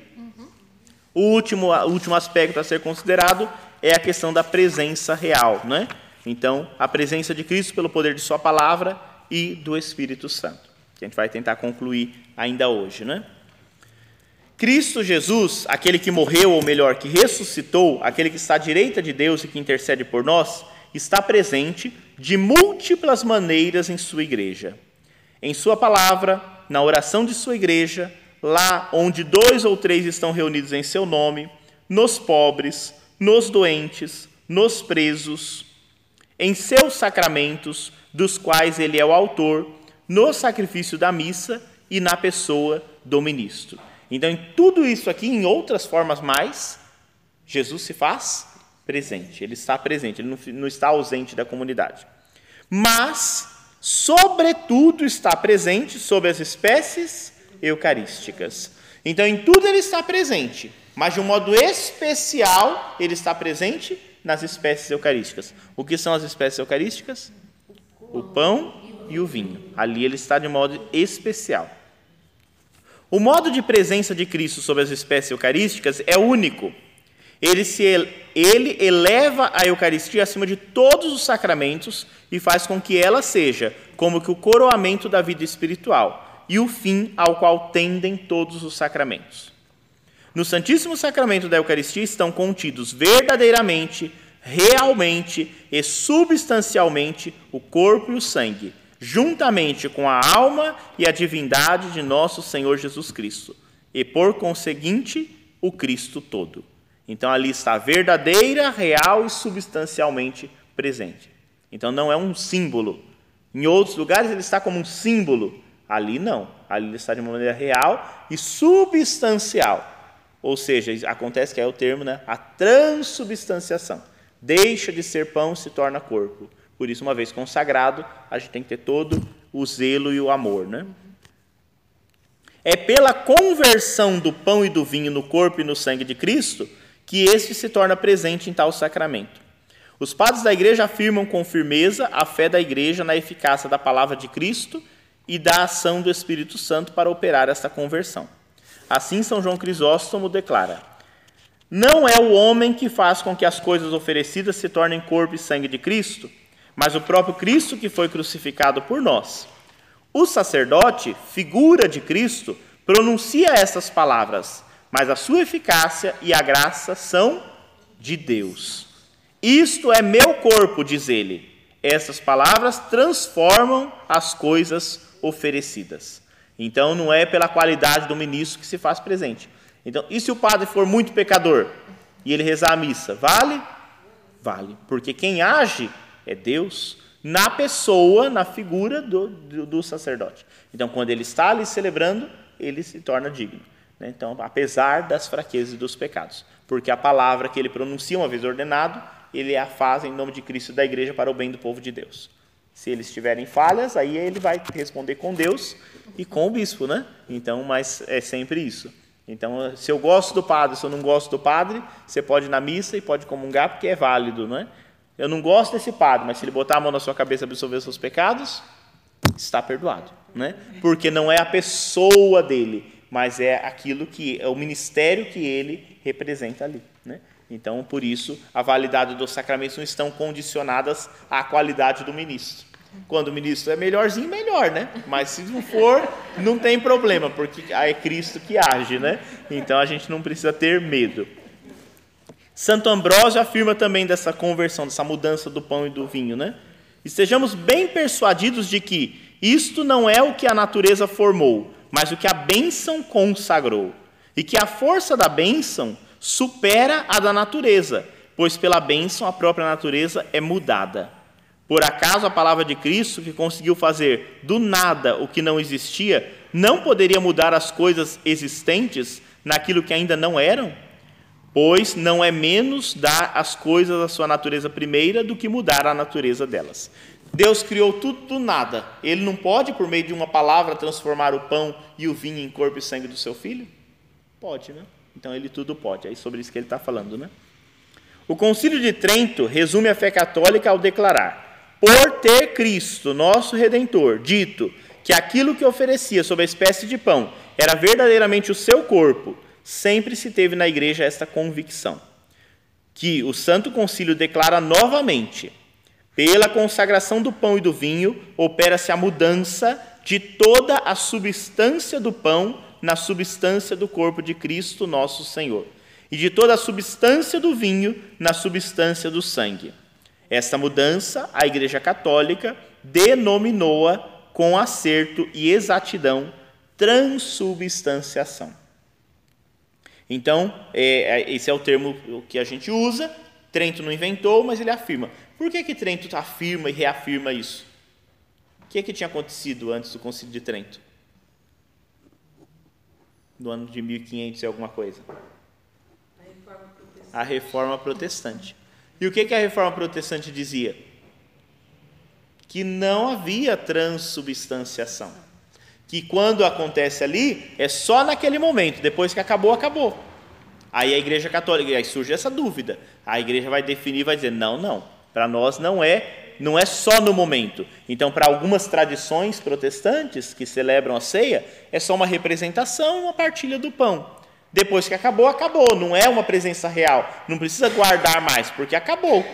O último, o último aspecto a ser considerado é a questão da presença real, né? Então, a presença de Cristo pelo poder de Sua palavra e do Espírito Santo, que a gente vai tentar concluir ainda hoje, né? Cristo Jesus, aquele que morreu, ou melhor, que ressuscitou, aquele que está à direita de Deus e que intercede por nós, está presente de múltiplas maneiras em sua igreja. Em sua palavra, na oração de sua igreja, lá onde dois ou três estão reunidos em seu nome, nos pobres, nos doentes, nos presos, em seus sacramentos, dos quais ele é o autor, no sacrifício da missa e na pessoa do ministro. Então, em tudo isso aqui, em outras formas mais, Jesus se faz presente. Ele está presente, ele não, está ausente da comunidade. Mas, sobretudo, está presente sobre as espécies eucarísticas. Então, em tudo ele está presente, mas de um modo especial, ele está presente nas espécies eucarísticas. O que são as espécies eucarísticas? O pão e o vinho. Ali ele está de modo especial. O modo de presença de Cristo sobre as espécies eucarísticas é único. Ele, se, ele eleva a Eucaristia acima de todos os sacramentos e faz com que ela seja como que o coroamento da vida espiritual e o fim ao qual tendem todos os sacramentos. No Santíssimo Sacramento da Eucaristia estão contidos verdadeiramente, realmente e substancialmente o corpo e o sangue juntamente com a alma e a divindade de nosso Senhor Jesus Cristo, e por conseguinte, o Cristo todo. Então ali está verdadeira, real e substancialmente presente. Então não é um símbolo. Em outros lugares ele está como um símbolo. Ali não. Ali está de maneira real e substancial. Ou seja, acontece que é o termo, né? A transubstanciação. Deixa de ser pão se torna corpo. Por isso, uma vez consagrado, a gente tem que ter todo o zelo e o amor. Né? É pela conversão do pão e do vinho no corpo e no sangue de Cristo que este se torna presente em tal sacramento. Os padres da igreja afirmam com firmeza a fé da igreja na eficácia da palavra de Cristo e da ação do Espírito Santo para operar esta conversão. Assim, São João Crisóstomo declara: Não é o homem que faz com que as coisas oferecidas se tornem corpo e sangue de Cristo, mas o próprio Cristo que foi crucificado por nós. O sacerdote, figura de Cristo, pronuncia essas palavras, mas a sua eficácia e a graça são de Deus. Isto é meu corpo, diz ele. Essas palavras transformam as coisas oferecidas. Então não é pela qualidade do ministro que se faz presente. Então, e se o padre for muito pecador e ele rezar a missa, vale? Vale, porque quem age é Deus na pessoa, na figura do, do, do sacerdote. Então, quando ele está ali celebrando, ele se torna digno. Né? Então, apesar das fraquezas e dos pecados, porque a palavra que ele pronuncia uma vez ordenado, ele a faz em nome de Cristo da igreja para o bem do povo de Deus. Se eles tiverem falhas, aí ele vai responder com Deus e com o bispo, né? Então, mas é sempre isso. Então, se eu gosto do padre, se eu não gosto do padre, você pode ir na missa e pode comungar porque é válido, não é? Eu não gosto desse padre, mas se ele botar a mão na sua cabeça e absolver os seus pecados, está perdoado, né? Porque não é a pessoa dele, mas é aquilo que é o ministério que ele representa ali, né? Então, por isso, a validade dos sacramentos não estão condicionadas à qualidade do ministro. Quando o ministro é melhorzinho, melhor, né? Mas se não for, não tem problema, porque é Cristo que age, né? Então a gente não precisa ter medo. Santo Ambrósio afirma também dessa conversão, dessa mudança do pão e do vinho, né? Estejamos bem persuadidos de que isto não é o que a natureza formou, mas o que a bênção consagrou, e que a força da bênção supera a da natureza, pois pela bênção a própria natureza é mudada. Por acaso a palavra de Cristo, que conseguiu fazer do nada o que não existia, não poderia mudar as coisas existentes naquilo que ainda não eram? pois não é menos dar as coisas à sua natureza primeira do que mudar a natureza delas. Deus criou tudo do nada. Ele não pode, por meio de uma palavra, transformar o pão e o vinho em corpo e sangue do seu filho? Pode, né? Então ele tudo pode. É sobre isso que ele está falando, né? O Concílio de Trento resume a fé católica ao declarar: por ter Cristo, nosso Redentor, dito que aquilo que oferecia sob a espécie de pão era verdadeiramente o seu corpo, sempre se teve na igreja esta convicção, que o Santo Concílio declara novamente: pela consagração do pão e do vinho, opera-se a mudança de toda a substância do pão na substância do corpo de Cristo, nosso Senhor, e de toda a substância do vinho na substância do sangue. Esta mudança, a Igreja Católica denominou-a com acerto e exatidão transubstanciação. Então, é, é, esse é o termo que a gente usa. Trento não inventou, mas ele afirma. Por que, que Trento afirma e reafirma isso? O que, que tinha acontecido antes do Concílio de Trento? Do ano de 1500 e alguma coisa. A reforma protestante. E o que, que a reforma protestante dizia? Que não havia transubstanciação. Que quando acontece ali, é só naquele momento, depois que acabou, acabou. Aí a igreja católica, aí surge essa dúvida. A igreja vai definir, vai dizer: não, não, para nós não é, não é só no momento. Então, para algumas tradições protestantes que celebram a ceia, é só uma representação, uma partilha do pão. Depois que acabou, acabou. Não é uma presença real. Não precisa guardar mais, porque acabou.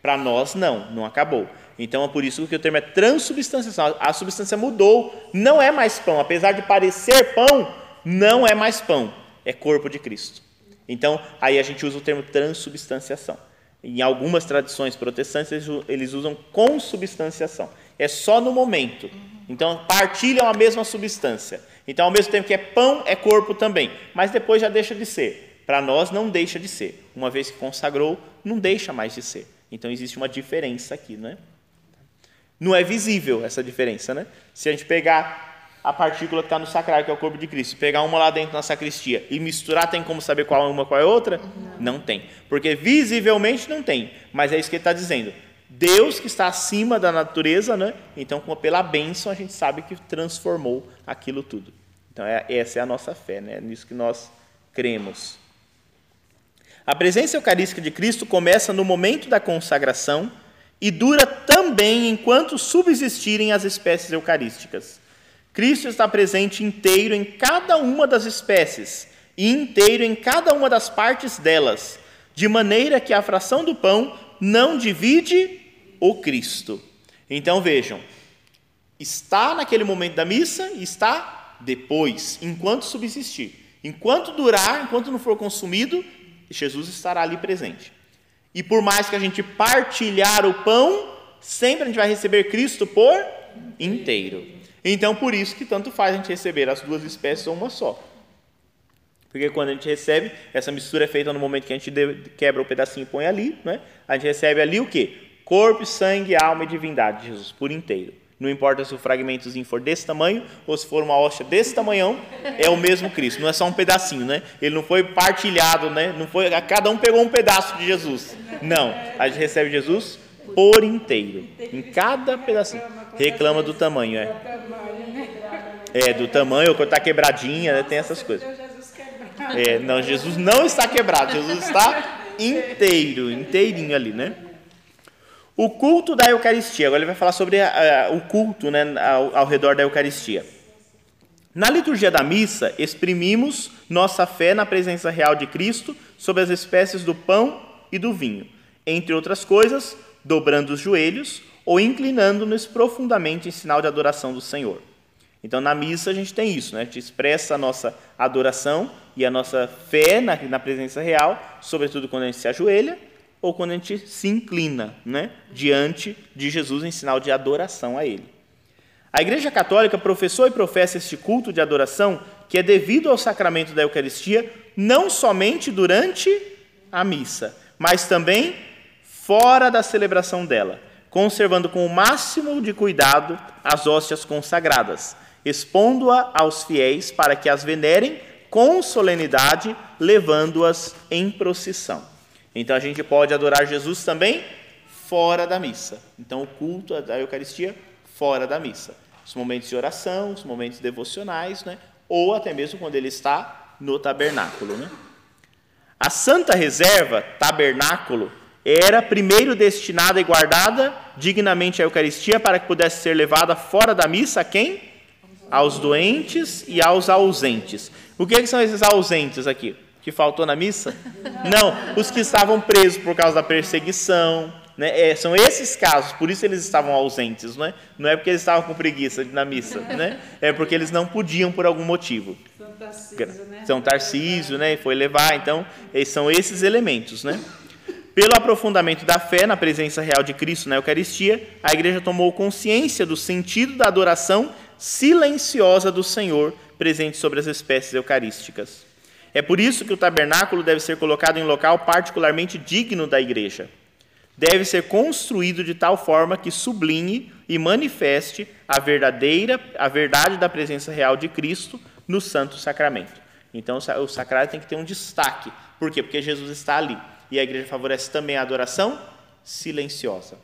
Para nós, não, não acabou. Então é por isso que o termo é transubstanciação. A substância mudou, não é mais pão. Apesar de parecer pão, não é mais pão. É corpo de Cristo. Então, aí a gente usa o termo transubstanciação. Em algumas tradições protestantes, eles usam consubstanciação. É só no momento. Então, partilham a mesma substância. Então, ao mesmo tempo que é pão, é corpo também. Mas depois já deixa de ser. Para nós, não deixa de ser. Uma vez que consagrou, não deixa mais de ser. Então, existe uma diferença aqui, não é? Não é visível essa diferença, né? Se a gente pegar a partícula que está no sacrário, que é o corpo de Cristo, pegar uma lá dentro na sacristia e misturar, tem como saber qual é uma qual é outra? Não, não tem. Porque visivelmente não tem. Mas é isso que ele está dizendo. Deus que está acima da natureza, né? Então, pela bênção, a gente sabe que transformou aquilo tudo. Então, é, essa é a nossa fé, né? É nisso que nós cremos. A presença eucarística de Cristo começa no momento da consagração e dura também enquanto subsistirem as espécies eucarísticas. Cristo está presente inteiro em cada uma das espécies e inteiro em cada uma das partes delas, de maneira que a fração do pão não divide o Cristo. Então vejam, está naquele momento da missa e está depois, enquanto subsistir. Enquanto durar, enquanto não for consumido, Jesus estará ali presente. E por mais que a gente partilhar o pão, sempre a gente vai receber Cristo por inteiro. Então, por isso que tanto faz a gente receber as duas espécies ou uma só. Porque quando a gente recebe, essa mistura é feita no momento que a gente quebra o pedacinho e põe ali, né? a gente recebe ali o quê? Corpo, sangue, alma e divindade de Jesus, por inteiro. Não importa se o fragmentozinho for desse tamanho ou se for uma hóstia desse tamanhão, é o mesmo Cristo. Não é só um pedacinho, né? Ele não foi partilhado, né? Não foi, cada um pegou um pedaço de Jesus. Não, a gente recebe Jesus por inteiro, em cada pedacinho. Reclama do tamanho, é. É, do tamanho, quando está quebradinha, né? tem essas coisas. É, não, Jesus não está quebrado, Jesus está inteiro, inteirinho ali, né? O culto da Eucaristia. Agora ele vai falar sobre a, a, o culto né, ao, ao redor da Eucaristia. Na liturgia da missa, exprimimos nossa fé na presença real de Cristo sobre as espécies do pão e do vinho, entre outras coisas, dobrando os joelhos ou inclinando-nos profundamente em sinal de adoração do Senhor. Então, na missa, a gente tem isso, né? a gente expressa a nossa adoração e a nossa fé na, na presença real, sobretudo quando a gente se ajoelha ou quando a gente se inclina né, diante de Jesus em sinal de adoração a Ele. A Igreja Católica professou e professa este culto de adoração que é devido ao sacramento da Eucaristia não somente durante a missa, mas também fora da celebração dela, conservando com o máximo de cuidado as hóstias consagradas, expondo-a aos fiéis para que as venerem com solenidade, levando-as em procissão. Então a gente pode adorar Jesus também fora da missa. Então o culto da Eucaristia fora da missa. Os momentos de oração, os momentos devocionais, né? ou até mesmo quando ele está no tabernáculo. Né? A santa reserva, tabernáculo, era primeiro destinada e guardada dignamente à Eucaristia para que pudesse ser levada fora da missa a quem? aos doentes e aos ausentes. O que, que são esses ausentes aqui? Que faltou na missa? Não, os que estavam presos por causa da perseguição. Né? É, são esses casos, por isso eles estavam ausentes, não é? Não é porque eles estavam com preguiça na missa, né? É porque eles não podiam por algum motivo.
São Tarcísio, né?
São Tarcísio, né? Foi levar, então, são esses elementos, né? Pelo aprofundamento da fé na presença real de Cristo na Eucaristia, a igreja tomou consciência do sentido da adoração silenciosa do Senhor presente sobre as espécies eucarísticas. É por isso que o tabernáculo deve ser colocado em local particularmente digno da igreja. Deve ser construído de tal forma que sublinhe e manifeste a verdadeira a verdade da presença real de Cristo no santo sacramento. Então o sacrário tem que ter um destaque. Por quê? Porque Jesus está ali. E a igreja favorece também a adoração silenciosa.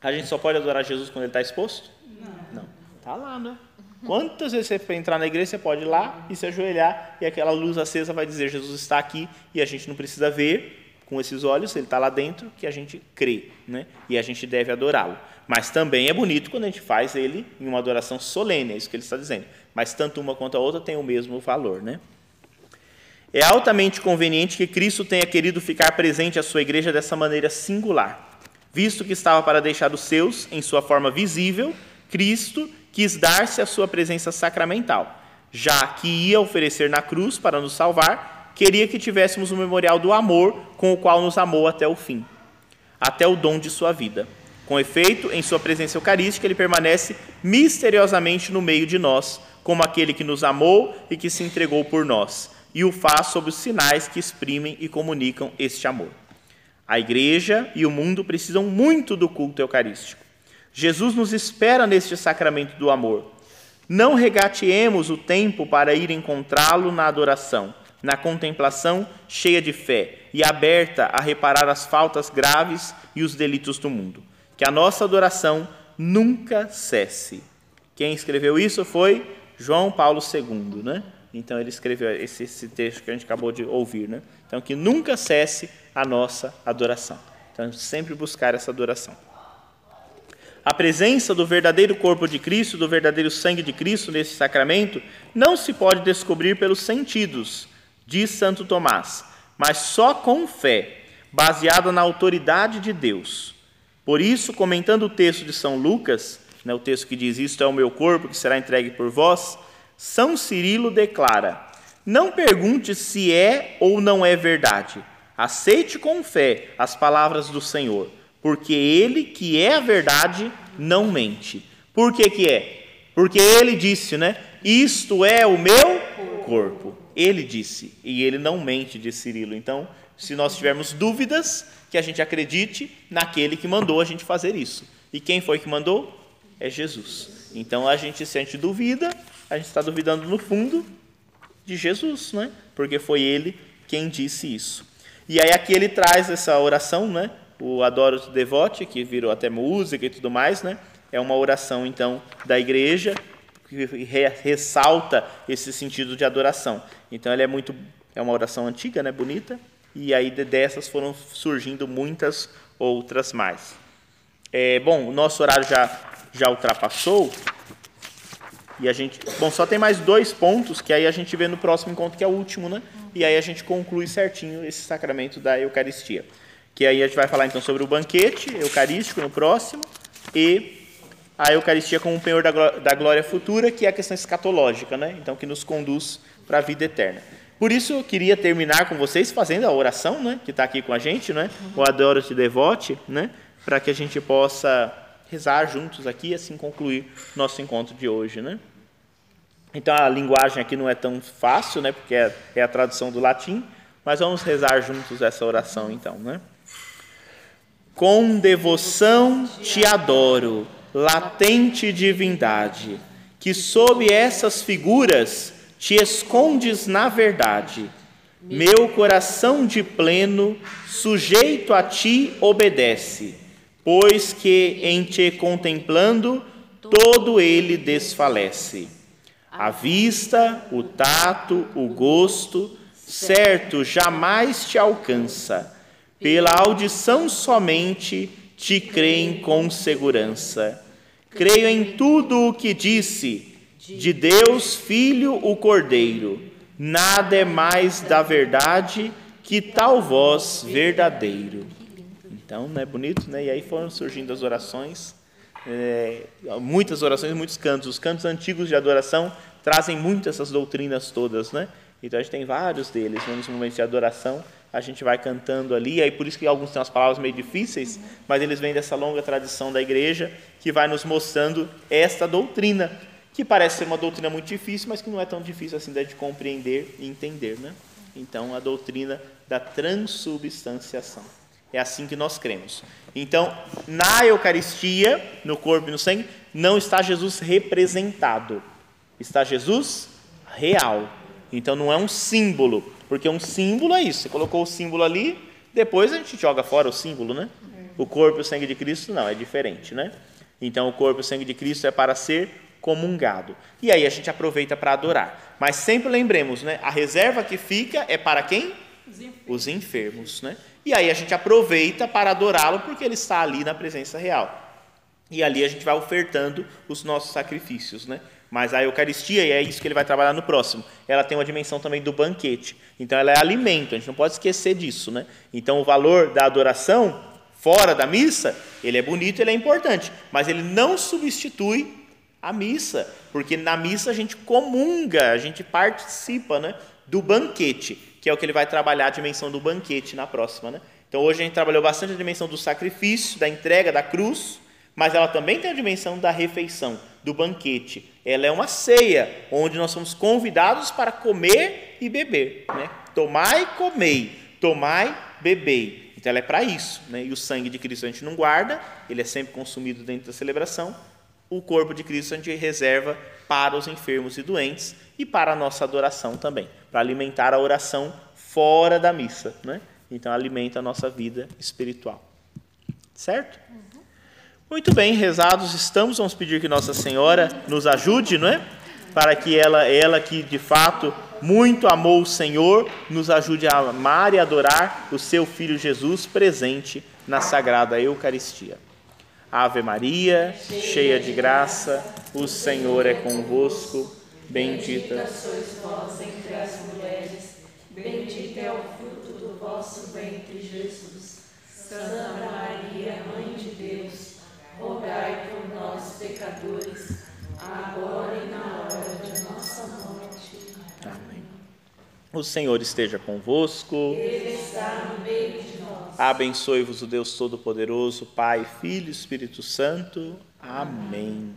A gente só pode adorar Jesus quando ele está exposto? Não. Não. Está lá, né? Quantas vezes você for entrar na igreja, você pode ir lá e se ajoelhar e aquela luz acesa vai dizer: Jesus está aqui e a gente não precisa ver com esses olhos, ele está lá dentro, que a gente crê, né? E a gente deve adorá-lo. Mas também é bonito quando a gente faz ele em uma adoração solene, é isso que ele está dizendo. Mas tanto uma quanto a outra tem o mesmo valor, né? É altamente conveniente que Cristo tenha querido ficar presente à sua igreja dessa maneira singular, visto que estava para deixar os seus em sua forma visível, Cristo quis dar-se a sua presença sacramental. Já que ia oferecer na cruz para nos salvar, queria que tivéssemos o um memorial do amor com o qual nos amou até o fim, até o dom de sua vida. Com efeito, em sua presença eucarística, ele permanece misteriosamente no meio de nós, como aquele que nos amou e que se entregou por nós, e o faz sob os sinais que exprimem e comunicam este amor. A igreja e o mundo precisam muito do culto eucarístico. Jesus nos espera neste sacramento do amor. Não regateemos o tempo para ir encontrá-lo na adoração, na contemplação cheia de fé e aberta a reparar as faltas graves e os delitos do mundo. Que a nossa adoração nunca cesse. Quem escreveu isso foi João Paulo II, né? Então ele escreveu esse, esse texto que a gente acabou de ouvir, né? Então que nunca cesse a nossa adoração. Então sempre buscar essa adoração a presença do verdadeiro corpo de Cristo, do verdadeiro sangue de Cristo nesse sacramento, não se pode descobrir pelos sentidos, diz Santo Tomás, mas só com fé, baseada na autoridade de Deus. Por isso, comentando o texto de São Lucas, né, o texto que diz: Isto é o meu corpo que será entregue por vós, São Cirilo declara: Não pergunte se é ou não é verdade, aceite com fé as palavras do Senhor porque ele que é a verdade não mente. Por que, que é? Porque ele disse, né? Isto é o meu corpo. Ele disse, e ele não mente, disse Cirilo. Então, se nós tivermos dúvidas, que a gente acredite naquele que mandou a gente fazer isso. E quem foi que mandou? É Jesus. Então, a gente, se a gente duvida, a gente está duvidando no fundo de Jesus, né? Porque foi ele quem disse isso. E aí aqui ele traz essa oração, né? O Adoro te Devote, que virou até música e tudo mais, né? É uma oração, então, da igreja que ressalta esse sentido de adoração. Então, ela é muito é uma oração antiga, né, bonita, e aí dessas foram surgindo muitas outras mais. É, bom, o nosso horário já já ultrapassou. E a gente, bom, só tem mais dois pontos que aí a gente vê no próximo encontro que é o último, né? E aí a gente conclui certinho esse sacramento da Eucaristia que aí a gente vai falar então sobre o banquete eucarístico no próximo e a Eucaristia como um penhor da glória futura, que é a questão escatológica, né? Então que nos conduz para a vida eterna. Por isso eu queria terminar com vocês fazendo a oração, né? Que está aqui com a gente, né? O Adoro te devote, né? Para que a gente possa rezar juntos aqui e assim concluir nosso encontro de hoje, né? Então a linguagem aqui não é tão fácil, né? Porque é, é a tradução do latim, mas vamos rezar juntos essa oração então, né? Com devoção te adoro, latente divindade, que sob essas figuras te escondes na verdade. Meu coração de pleno, sujeito a ti, obedece, pois que em te contemplando, todo ele desfalece. A vista, o tato, o gosto, certo jamais te alcança pela audição somente te creem com segurança. Creio em tudo o que disse, de Deus, Filho, o Cordeiro. Nada é mais da verdade que tal voz verdadeiro. Então, não é bonito, né? E aí foram surgindo as orações, é, muitas orações, muitos cantos. Os cantos antigos de adoração trazem muito essas doutrinas todas, né? Então a gente tem vários deles, né? nos momentos de adoração a gente vai cantando ali, aí por isso que alguns têm umas palavras meio difíceis, mas eles vêm dessa longa tradição da igreja que vai nos mostrando esta doutrina, que parece ser uma doutrina muito difícil, mas que não é tão difícil assim de compreender e entender, né? Então, a doutrina da transubstanciação. É assim que nós cremos. Então, na Eucaristia, no corpo e no sangue, não está Jesus representado, está Jesus real. Então, não é um símbolo, porque um símbolo é isso. Você colocou o símbolo ali, depois a gente joga fora o símbolo, né? O corpo e o sangue de Cristo não, é diferente, né? Então, o corpo e o sangue de Cristo é para ser comungado. E aí a gente aproveita para adorar. Mas sempre lembremos, né? A reserva que fica é para quem? Os enfermos, Os enfermos né? E aí a gente aproveita para adorá-lo porque ele está ali na presença real. E ali a gente vai ofertando os nossos sacrifícios, né? Mas a Eucaristia, e é isso que ele vai trabalhar no próximo, ela tem uma dimensão também do banquete. Então ela é alimento, a gente não pode esquecer disso, né? Então o valor da adoração fora da missa, ele é bonito, ele é importante, mas ele não substitui a missa, porque na missa a gente comunga, a gente participa, né, do banquete, que é o que ele vai trabalhar a dimensão do banquete na próxima, né? Então hoje a gente trabalhou bastante a dimensão do sacrifício, da entrega da cruz, mas ela também tem a dimensão da refeição, do banquete. Ela é uma ceia, onde nós somos convidados para comer e beber. Né? Tomai comei, tomai, bebei. Então ela é para isso. Né? E o sangue de Cristo a gente não guarda, ele é sempre consumido dentro da celebração. O corpo de Cristo a gente reserva para os enfermos e doentes e para a nossa adoração também, para alimentar a oração fora da missa. Né? Então alimenta a nossa vida espiritual. Certo? Muito bem, rezados estamos, vamos pedir que Nossa Senhora nos ajude, não é? Para que ela, ela que de fato muito amou o Senhor, nos ajude a amar e adorar o seu Filho Jesus presente na Sagrada Eucaristia. Ave Maria, cheia de graça, o Senhor é convosco, bendita sois vós entre as mulheres, bendito é o fruto do vosso ventre, Jesus. Santa Maria, Mãe de Deus, rogai por nós, pecadores, agora e na hora de nossa morte. Amém. O Senhor esteja convosco. Ele está no meio de nós. Abençoe-vos o Deus Todo-Poderoso, Pai, Filho e Espírito Santo. Amém.